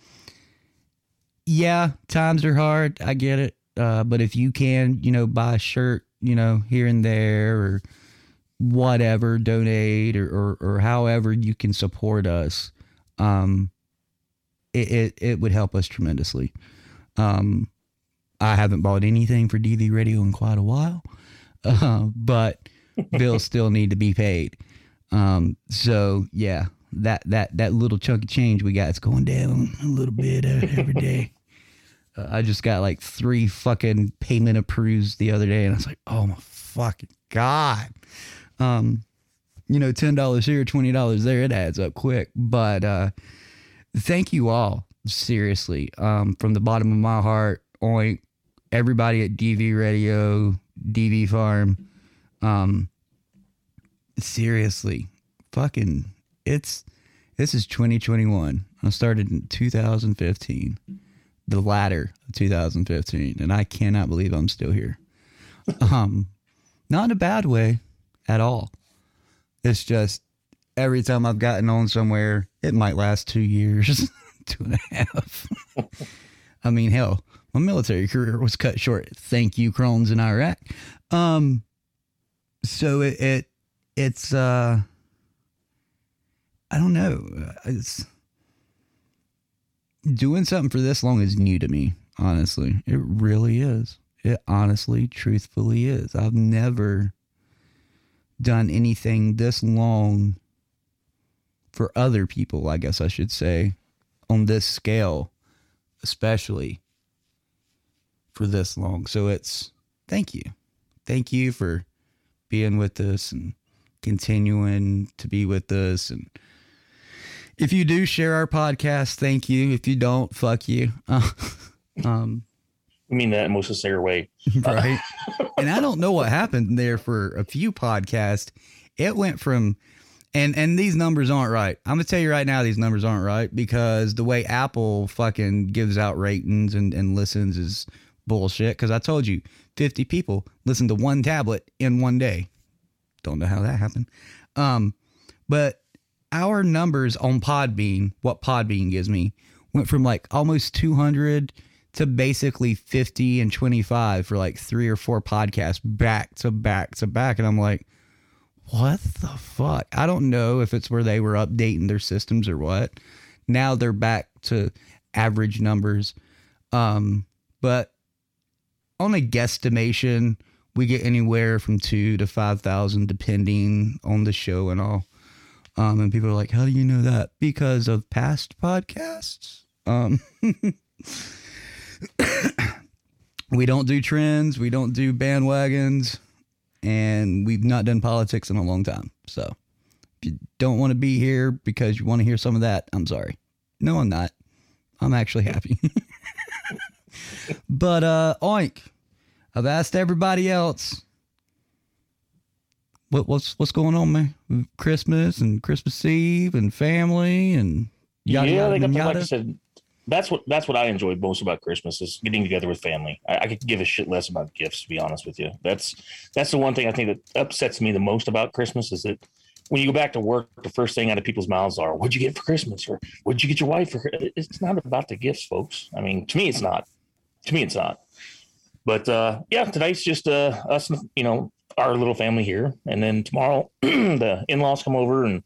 yeah, times are hard. I get it. Uh, but if you can, you know, buy a shirt, you know, here and there or whatever, donate or, or, or however you can support us, um, it, it, it would help us tremendously. Um, I haven't bought anything for DV Radio in quite a while, <laughs> uh, but bills still need to be paid. Um, so yeah, that that that little chunk of change we got is going down a little bit uh, every day. Uh, I just got like three fucking payment approved the other day, and I was like, oh my fucking god. Um, you know, ten dollars here, twenty dollars there, it adds up quick. But uh, thank you all, seriously, um, from the bottom of my heart. Oink, everybody at DV Radio, DV Farm, um, seriously, fucking, it's this is 2021. I started in 2015, the latter of 2015, and I cannot believe I'm still here. Um, not in a bad way at all. It's just every time I've gotten on somewhere, it might last two years, <laughs> two and a half. <laughs> I mean, hell, my military career was cut short. Thank you, Crohn's in Iraq. Um, so it, it it's uh, I don't know. It's doing something for this long is new to me. Honestly, it really is. It honestly, truthfully is. I've never done anything this long for other people, I guess I should say, on this scale, especially for this long. So it's thank you. Thank you for being with us and continuing to be with us and If you do share our podcast, thank you. If you don't, fuck you. <laughs> Um, <laughs> I mean that in most sincere way. <laughs> right. and I don't know what happened there for a few podcasts. It went from and and these numbers aren't right. I'm gonna tell you right now, these numbers aren't right because the way Apple fucking gives out ratings and, and listens is bullshit. Because I told you, 50 people listened to one tablet in one day. Don't know how that happened. Um, but our numbers on Podbean, what Podbean gives me, went from like almost 200 to basically 50 and 25 for like three or four podcasts back to back to back. And I'm like, what the fuck? I don't know if it's where they were updating their systems or what. Now they're back to average numbers. Um, but on a guesstimation, we get anywhere from two to 5,000 depending on the show and all. Um, and people are like, how do you know that? Because of past podcasts. Um, <laughs> we don't do trends, we don't do bandwagons, and we've not done politics in a long time. So if you don't want to be here because you want to hear some of that, I'm sorry. No, I'm not. I'm actually happy. <laughs> but uh Oink, I've asked everybody else. What, what's what's going on, man? Christmas and Christmas Eve and family and yada, yeah, they got the, like. I said, that's what that's what I enjoy most about Christmas is getting together with family. I, I could give a shit less about gifts, to be honest with you. That's that's the one thing I think that upsets me the most about Christmas is that when you go back to work, the first thing out of people's mouths are, "What'd you get for Christmas?" or "What'd you get your wife for?" It's not about the gifts, folks. I mean, to me, it's not. To me, it's not. But uh, yeah, tonight's just uh, us, you know, our little family here, and then tomorrow <clears throat> the in-laws come over and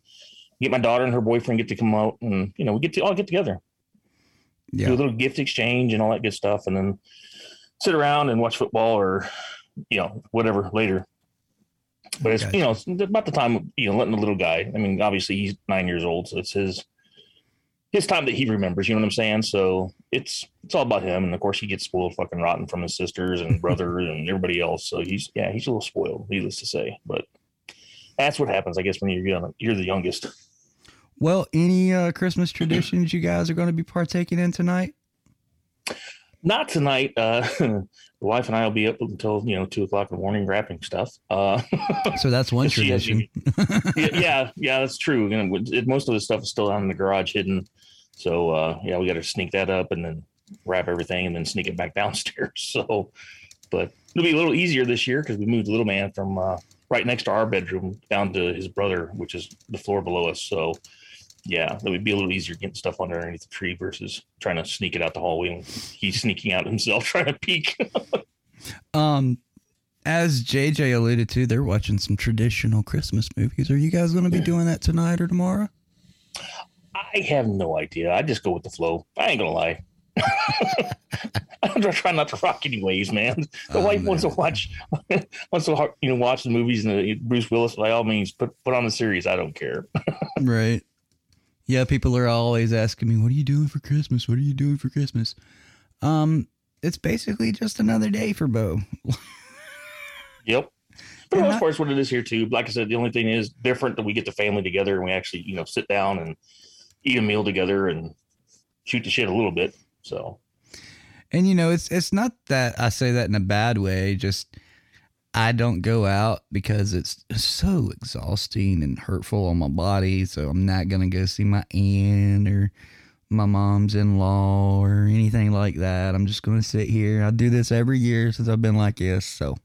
get my daughter and her boyfriend get to come out, and you know, we get to all get together Yeah. do a little gift exchange and all that good stuff, and then sit around and watch football or you know whatever later. But it's Okay. you know it's about the time you know letting the little guy. I mean, obviously he's nine years old, so it's his his time that he remembers. You know what I'm saying? So it's it's all about him, and of course he gets spoiled fucking rotten from his sisters and brother <laughs> and everybody else. So he's yeah he's a little spoiled, needless to say. But that's what happens, I guess, when you're young, you're the youngest. Well, any uh, Christmas traditions you guys are going to be partaking in tonight? Not tonight. Uh, <laughs> the wife and I will be up until you know two o'clock in the morning wrapping stuff. Uh, <laughs> So that's one <laughs> tradition. yeah, yeah, yeah, that's true. You know, it, most of the stuff is still down in the garage hidden. So uh, yeah, we got to sneak that up and then wrap everything and then sneak it back downstairs. So, but it'll be a little easier this year because we moved the little man from uh, right next to our bedroom down to his brother, which is the floor below us. So yeah, that would be a little easier getting stuff underneath the tree versus trying to sneak it out the hallway. And he's sneaking out himself <laughs> trying to peek. Um, as JJ alluded to, they're watching some traditional Christmas movies. Are you guys going to be doing that tonight or tomorrow? I have no idea. I just go with the flow. I ain't gonna lie. <laughs> I'm just trying not to rock any waves, man. The Oh, wife wants to watch <laughs> wants to you know watch the movies and the Bruce Willis. By all means, put put on the series. I don't care. right. Yeah, people are always asking me, "What are you doing for Christmas? What are you doing for Christmas?" Um, it's basically just another day for Bo. <laughs> Yep. For the most part, it's what it is here too. Like I said, the only thing is different that we get the family together and we actually you know sit down and eat a meal together and shoot the shit a little bit. So And you know, it's it's not that I say that in a bad way. Just I don't go out because it's so exhausting and hurtful on my body. So I'm not gonna go see my aunt or my mom's in law or anything like that. I'm just gonna sit here. I do this every year since I've been like this. So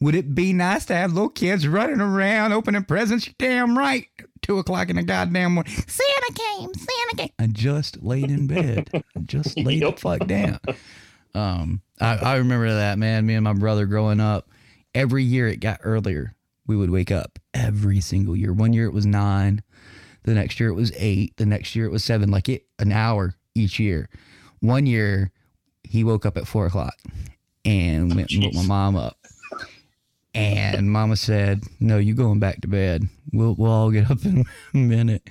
would it be nice to have little kids running around opening presents? You're damn right. Two o'clock in the goddamn morning. Santa came. Santa came. I just laid in bed. I just laid the <laughs> fuck down. Um, I, I remember that man. Me and my brother growing up. Every year it got earlier. We would wake up every single year. One year it was nine. The next year it was eight. The next year it was seven. Like it an hour each year. One year he woke up at four o'clock and went and woke my mom up. And mama said, No, you going back to bed. We'll we'll all get up in <laughs> a minute.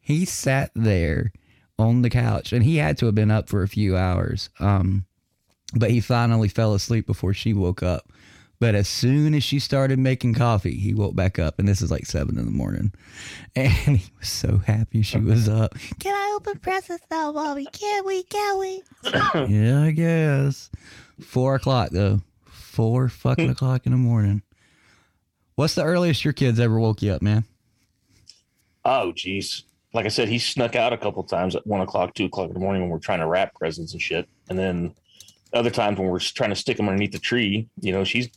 He sat there on the couch and he had to have been up for a few hours. Um, but he finally fell asleep before she woke up. But as soon as she started making coffee, he woke back up, and this is like seven in the morning, and he was so happy she was up. <laughs> Can I open presents now, mommy? Can we? Can we? <coughs> yeah, I guess. Four o'clock though. Four fucking <laughs> o'clock in the morning. What's the earliest your kids ever woke you up, man? Oh, geez. Like I said, he snuck out a couple times at one o'clock, two o'clock in the morning when we're trying to wrap presents and shit. And then other times when we're trying to stick them underneath the tree, you know, she's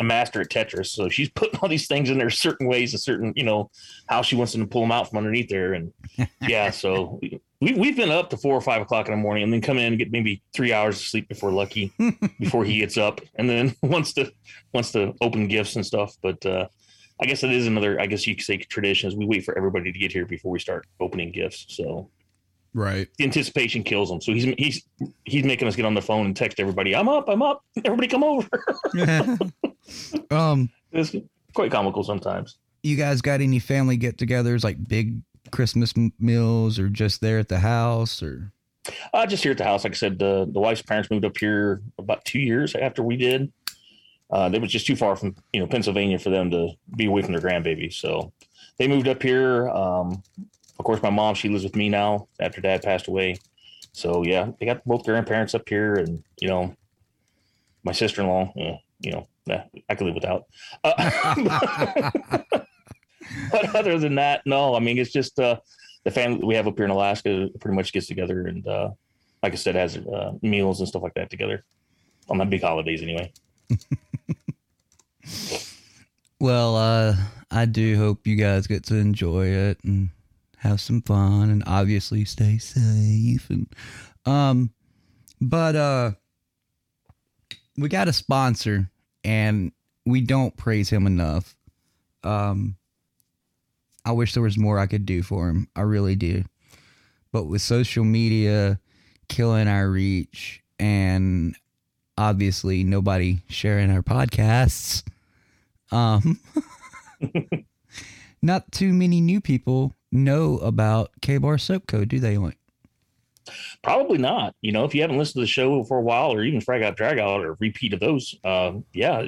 a master at Tetris. So she's <laughs> putting all these things in there certain ways, a certain, you know, how she wants them to pull them out from underneath there. And <laughs> yeah, so we, we've been up to four or five o'clock in the morning and then come in and get maybe three hours of sleep before Lucky, <laughs> before he gets up. And then wants to, wants to open gifts and stuff. But, uh, I guess it is another, I guess you could say tradition is we wait for everybody to get here before we start opening gifts. So Right. the anticipation kills him. So he's he's he's making us get on the phone and text everybody. I'm up. I'm up. <laughs> Everybody come over. <laughs> um, it's quite comical sometimes. You guys got any family get-togethers, like big Christmas m- meals, or just there at the house, or? Uh, just here at the house. Like I said, the the wife's parents moved up here about two years after we did. Uh, it was just too far from you know Pennsylvania for them to be away from their grandbaby. So they moved up here. Um, of course, my mom she lives with me now after dad passed away. So yeah, they got both grandparents up here, and you know, my sister in law. Yeah, you know, I could live without. Uh, <laughs> but other than that, no. I mean, it's just uh, the family we have up here in Alaska pretty much gets together and, uh, like I said, has uh, meals and stuff like that together on the big holidays anyway. <laughs> Well, uh, I do hope you guys get to enjoy it and have some fun and obviously stay safe and um but uh we got a sponsor and we don't praise him enough. Um I wish there was more I could do for him. I really do. But with social media killing our reach and obviously nobody sharing our podcasts, um <laughs> not too many new people know about K Bar Soap Code, do they? Like, Probably not. You know, if you haven't listened to the show for a while, or even Frag Out Drag Out, or repeat of those, uh, yeah,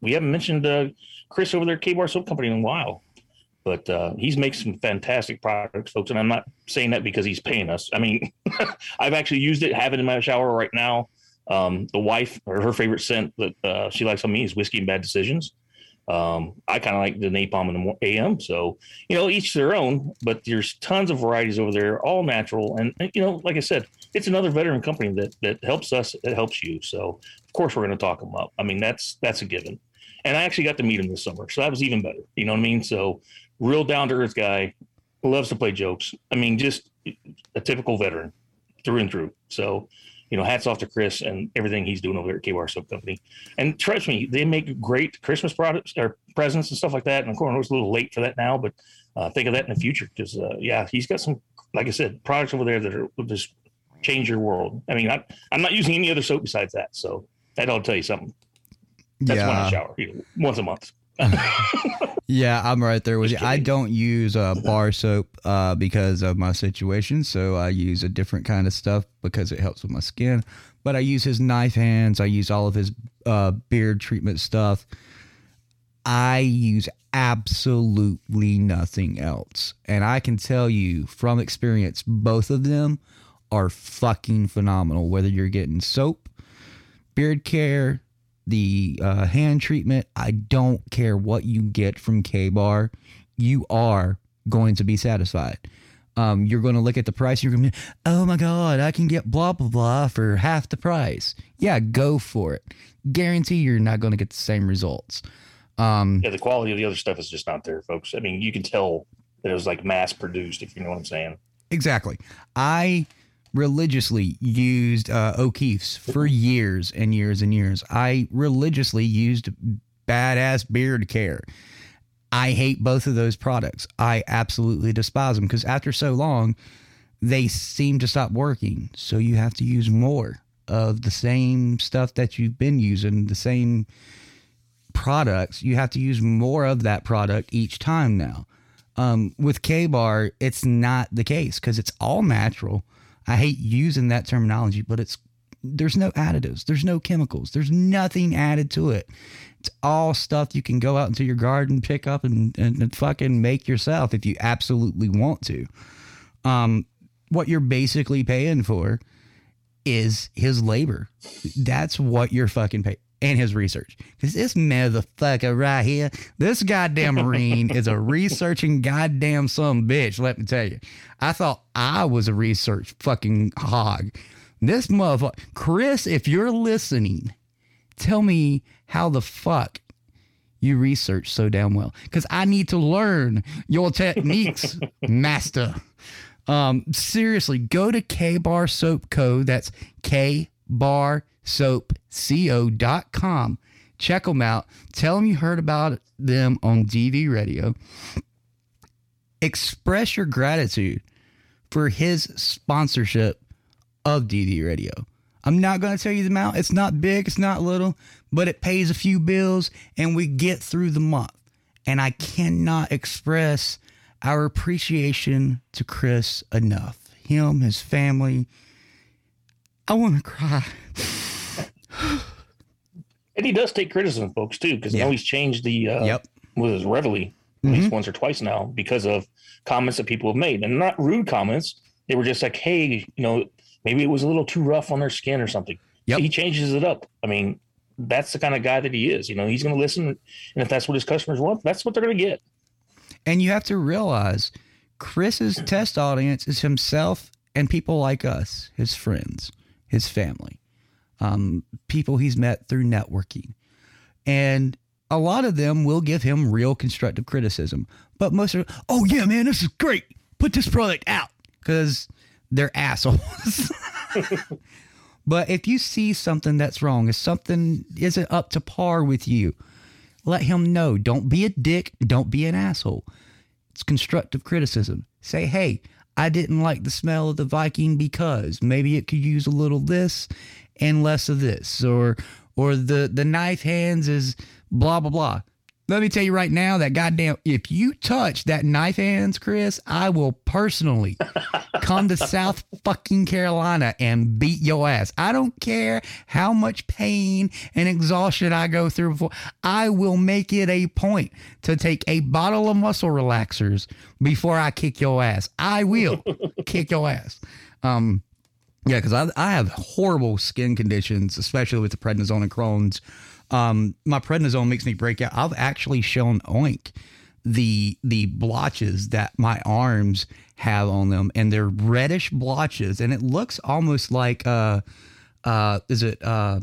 we haven't mentioned uh, Chris over there at K Bar Soap Company in a while. But uh, he's making some fantastic products, folks. And I'm not saying that because he's paying us. I mean, <laughs> I've actually used it, have it in my shower right now. Um, the wife or her favorite scent that uh, she likes on me is whiskey and bad decisions. Um, I kind of like the napalm in the AM. So, you know, each their own, but there's tons of varieties over there, all natural. And, and, you know, like I said, it's another veteran company that, that helps us. It helps you. So of course we're going to talk them up. I mean, that's, that's a given. And I actually got to meet him this summer. So that was even better. You know what I mean? So real down to earth guy loves to play jokes. I mean, just a typical veteran through and through. So, you know, hats off to Chris and everything he's doing over there at K Bar Soap Company. And trust me, they make great Christmas products or presents and stuff like that. And of course, it's a little late for that now, but uh, think of that in the future because, uh, yeah, he's got some, like I said, products over there that are will just change your world. I mean, I, I'm not using any other soap besides that, so that ought to tell you something. That's when I Yeah. shower you know, once a month. <laughs> yeah, I'm right there with you. I don't use uh, bar soap uh, because of my situation, so I use a different kind of stuff because it helps with my skin. But I use his knife hands. I use all of his uh, beard treatment stuff. I use absolutely nothing else. And I can tell you from experience, both of them are fucking phenomenal. Whether you're getting soap, beard care, the uh, hand treatment, I don't care what you get from K Bar, you are going to be satisfied. Um, you're going to look at the price. You're going to be, oh my God, I can get blah, blah, blah for half the price. Yeah, go for it. Guarantee you're not going to get the same results. Um, Yeah, the quality of the other stuff is just not there, folks. I mean, you can tell that it was like mass produced, if you know what I'm saying. Exactly. I religiously used uh, O'Keeffe's for years and years and years. I religiously used badass beard care. I hate both of those products. I absolutely despise them because after so long, they seem to stop working. So you have to use more of the same stuff that you've been using, the same products. You have to use more of that product each time now. Um, with K Bar, it's not the case because it's all natural. I hate using that terminology, but it's there's no additives, there's no chemicals, there's nothing added to it. It's all stuff you can go out into your garden, pick up, and, and, and fucking make yourself if you absolutely want to. Um, what you're basically paying for is his labor. That's what you're fucking paying. And his research. Because this motherfucker right here, this goddamn Marine is a researching goddamn some bitch, let me tell you. I thought I was a research fucking hog. This motherfucker, Chris, if you're listening, tell me how the fuck you research so damn well. Because I need to learn your techniques, <laughs> master. Um, seriously, go to K Bar Soap Co. That's K Bar Soap Co.com. Check them out. Tell them you heard about them on DV Radio. Express your gratitude for his sponsorship of DV Radio. I'm not going to tell you the amount. It's not big, it's not little, but it pays a few bills and we get through the month. And I cannot express our appreciation to Chris enough. Him, his family. I want to cry. And he does take criticism, folks, too, because Yeah. now he's changed the uh, Yep. with his Reveille at Mhm. least once or twice now because of comments that people have made, and not rude comments. They were just like, "Hey, you know, maybe it was a little too rough on their skin or something." Yep. He changes it up. I mean, that's the kind of guy that he is. You know, he's going to listen, and if that's what his customers want, that's what they're going to get. And you have to realize Chris's test audience is himself and people like us, his friends, his family, um, people he's met through networking. And a lot of them will give him real constructive criticism. But most are, oh, yeah, man, this is great. Put this product out because they're assholes. <laughs> but if you see something that's wrong, if something isn't up to par with you, let him know. Don't be a dick. Don't be an asshole. It's constructive criticism. Say, hey, I didn't like the smell of the Viking because maybe it could use a little this and less of this, or or the the knife hands is blah blah blah. Let me tell you right now that goddamn if you touch that knife hands, Chris, I will personally <laughs> come to South fucking Carolina and beat your ass. I don't care how much pain and exhaustion I go through before. I will make it a point to take a bottle of muscle relaxers before I kick your ass. I will <laughs> kick your ass. Um, yeah, because I, I have horrible skin conditions, especially with the prednisone and Crohn's. Um, my prednisone makes me break out. I've actually shown Oink the the blotches that my arms have on them, and they're reddish blotches, and it looks almost like uh uh is it uh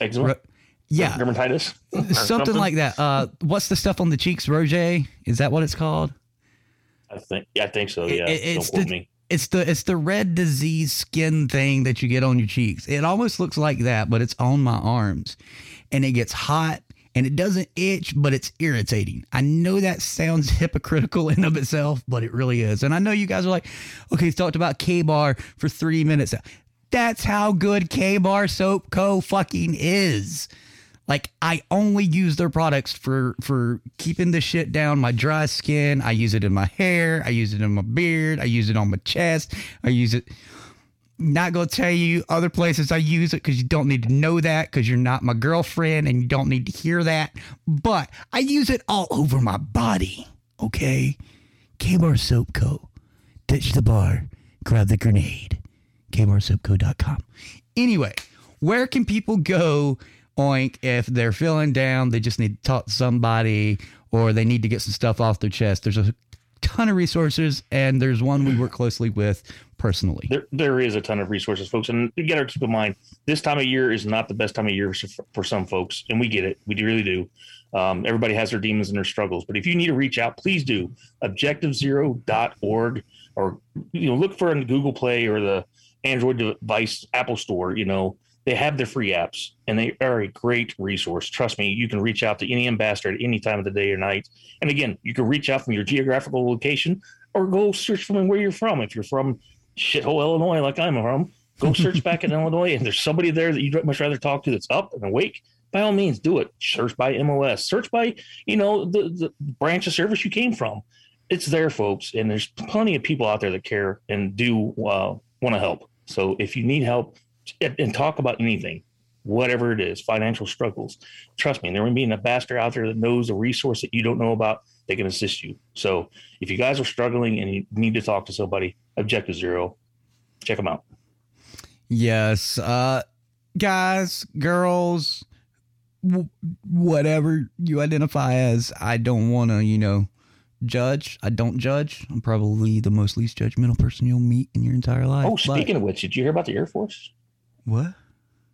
Eczema? Ro- yeah Dermatitis? <laughs> Or something, like that. Uh, what's the stuff on the cheeks, Roger? Is that what it's called? I think, yeah, I think so. Yeah. It- Don't it's quote the me. it's the it's the red disease skin thing that you get on your cheeks. It almost looks like that, but it's on my arms, and it gets hot and it doesn't itch, but it's irritating. I know that sounds <laughs> hypocritical in of itself, but it really is. And I know you guys are like, okay, he's talked about K Bar for three minutes. That's how good K Bar Soap Co. fucking is. Like I only use their products for for keeping the shit down my dry skin. I use it in my hair, I use it in my beard, I use it on my chest, I use it not gonna tell you other places I use it because you don't need to know that because you're not my girlfriend and you don't need to hear that. But I use it all over my body. Okay, K-Bar Soap Co. Ditch the bar, grab the grenade. KBarSoapCo.com. Anyway, where can people go, Oink, if they're feeling down, they just need to talk to somebody, or they need to get some stuff off their chest? There's a ton of resources, and there's one we work closely with personally. There, there is a ton of resources, folks, and you got to keep in mind this time of year is not the best time of year for, some folks, and we get it, we really do. Um, everybody has their demons and their struggles, but if you need to reach out, please do objectivezero.org or you know look for in Google Play or the Android device Apple Store. You know they have their free apps, and they are a great resource. Trust me, you can reach out to any ambassador at any time of the day or night. And again, you can reach out from your geographical location or go search from where you're from. If you're from shithole Illinois, like I'm from, go <laughs> search back in Illinois, and there's somebody there that you'd much rather talk to that's up and awake. By all means, do it. Search by MOS. Search by you know the the branch of service you came from. It's there, folks, and there's plenty of people out there that care and do uh, want to help. So if you need help, and, and talk about anything, whatever it is, financial struggles. Trust me, there may be an ambassador out there that knows a resource that you don't know about. They can assist you. So if you guys are struggling and you need to talk to somebody, Objective Zero, check them out. Yes. Uh, guys, girls, w- whatever you identify as, I don't want to, you know, judge. I don't judge. I'm probably the most least judgmental person you'll meet in your entire life. Oh, but- speaking of which, did you hear about the Air Force? What?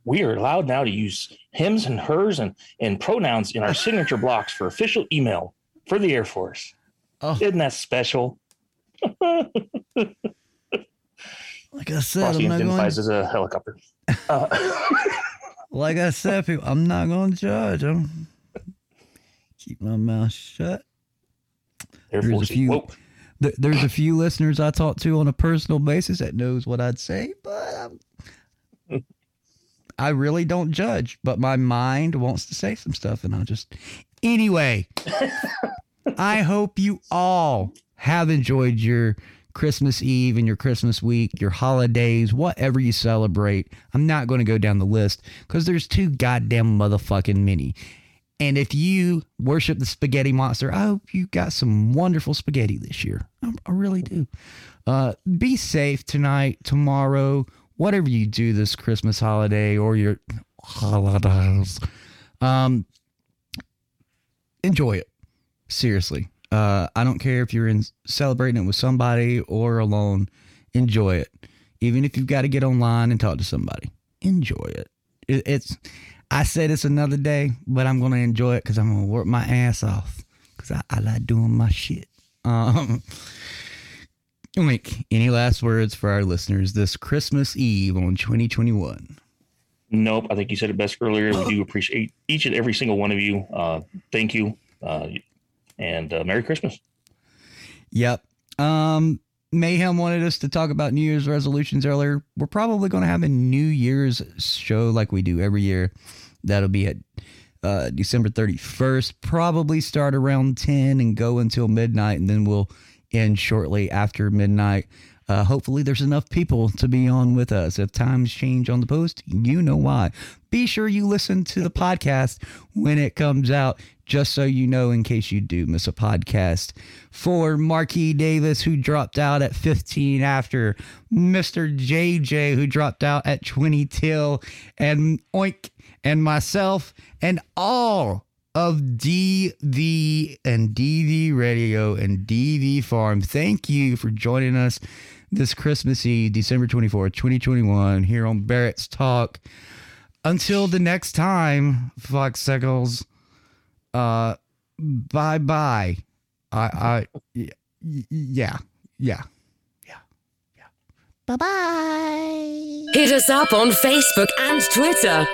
We are allowed now to use hims and hers and, and pronouns in our <laughs> signature blocks for official email for the Air Force. Oh. Isn't that special? <laughs> like I said, Frosty I'm not going. identifies as a helicopter. <laughs> Uh, Like I said, people, I'm not going to judge. I'm keep my mouth shut. Air There's a Force. few. Th- there's a few listeners I talk to on a personal basis that knows what I'd say, but I'm, I really don't judge. But my mind wants to say some stuff, and I'll just. Anyway, <laughs> I hope you all have enjoyed your Christmas Eve and your Christmas week, your holidays, whatever you celebrate. I'm not going to go down the list because there's too goddamn motherfucking many. And if you worship the spaghetti monster, I hope you got some wonderful spaghetti this year. I, I really do. Uh, be safe tonight, tomorrow, whatever you do this Christmas holiday or your holidays. Um, enjoy it. Seriously. Uh, I don't care if you're in celebrating it with somebody or alone. Enjoy it. Even if you've got to get online and talk to somebody, enjoy it. it it's. I said it's another day, but I'm gonna enjoy it because I'm gonna work my ass off because I, I like doing my shit. Um, Oink, any last words for our listeners this Christmas Eve on 2021? Nope. I think you said it best earlier. We do appreciate each and every single one of you. Uh, thank you. Uh, and uh, Merry Christmas. Yep. Um, Mayhem wanted us to talk about New Year's resolutions earlier. We're probably going to have a New Year's show like we do every year. That'll be at uh, December 31st. Probably start around 10 and go until midnight, and then we'll end shortly after midnight. Uh, hopefully, there's enough people to be on with us. If times change on the post, you know why. Be sure you listen to the podcast when it comes out, just so you know in case you do miss a podcast. For Marquis Davis, who dropped out at 15 after, Mr. JJ, who dropped out at 20 till, and Oink, and myself, and all of DV and DV Radio and DV Farm. Thank you for joining us this Christmas Eve, December 24th, 2021, here on Barracks Talk. Until the next time, Fox Seckles, uh, bye bye. I, I, y- y- yeah, yeah. Bye bye. Hit us up on Facebook and Twitter.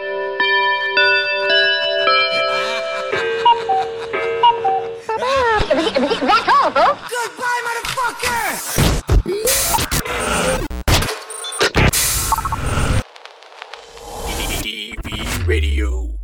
That's all, folks. Goodbye, motherfucker! DDDV Radio.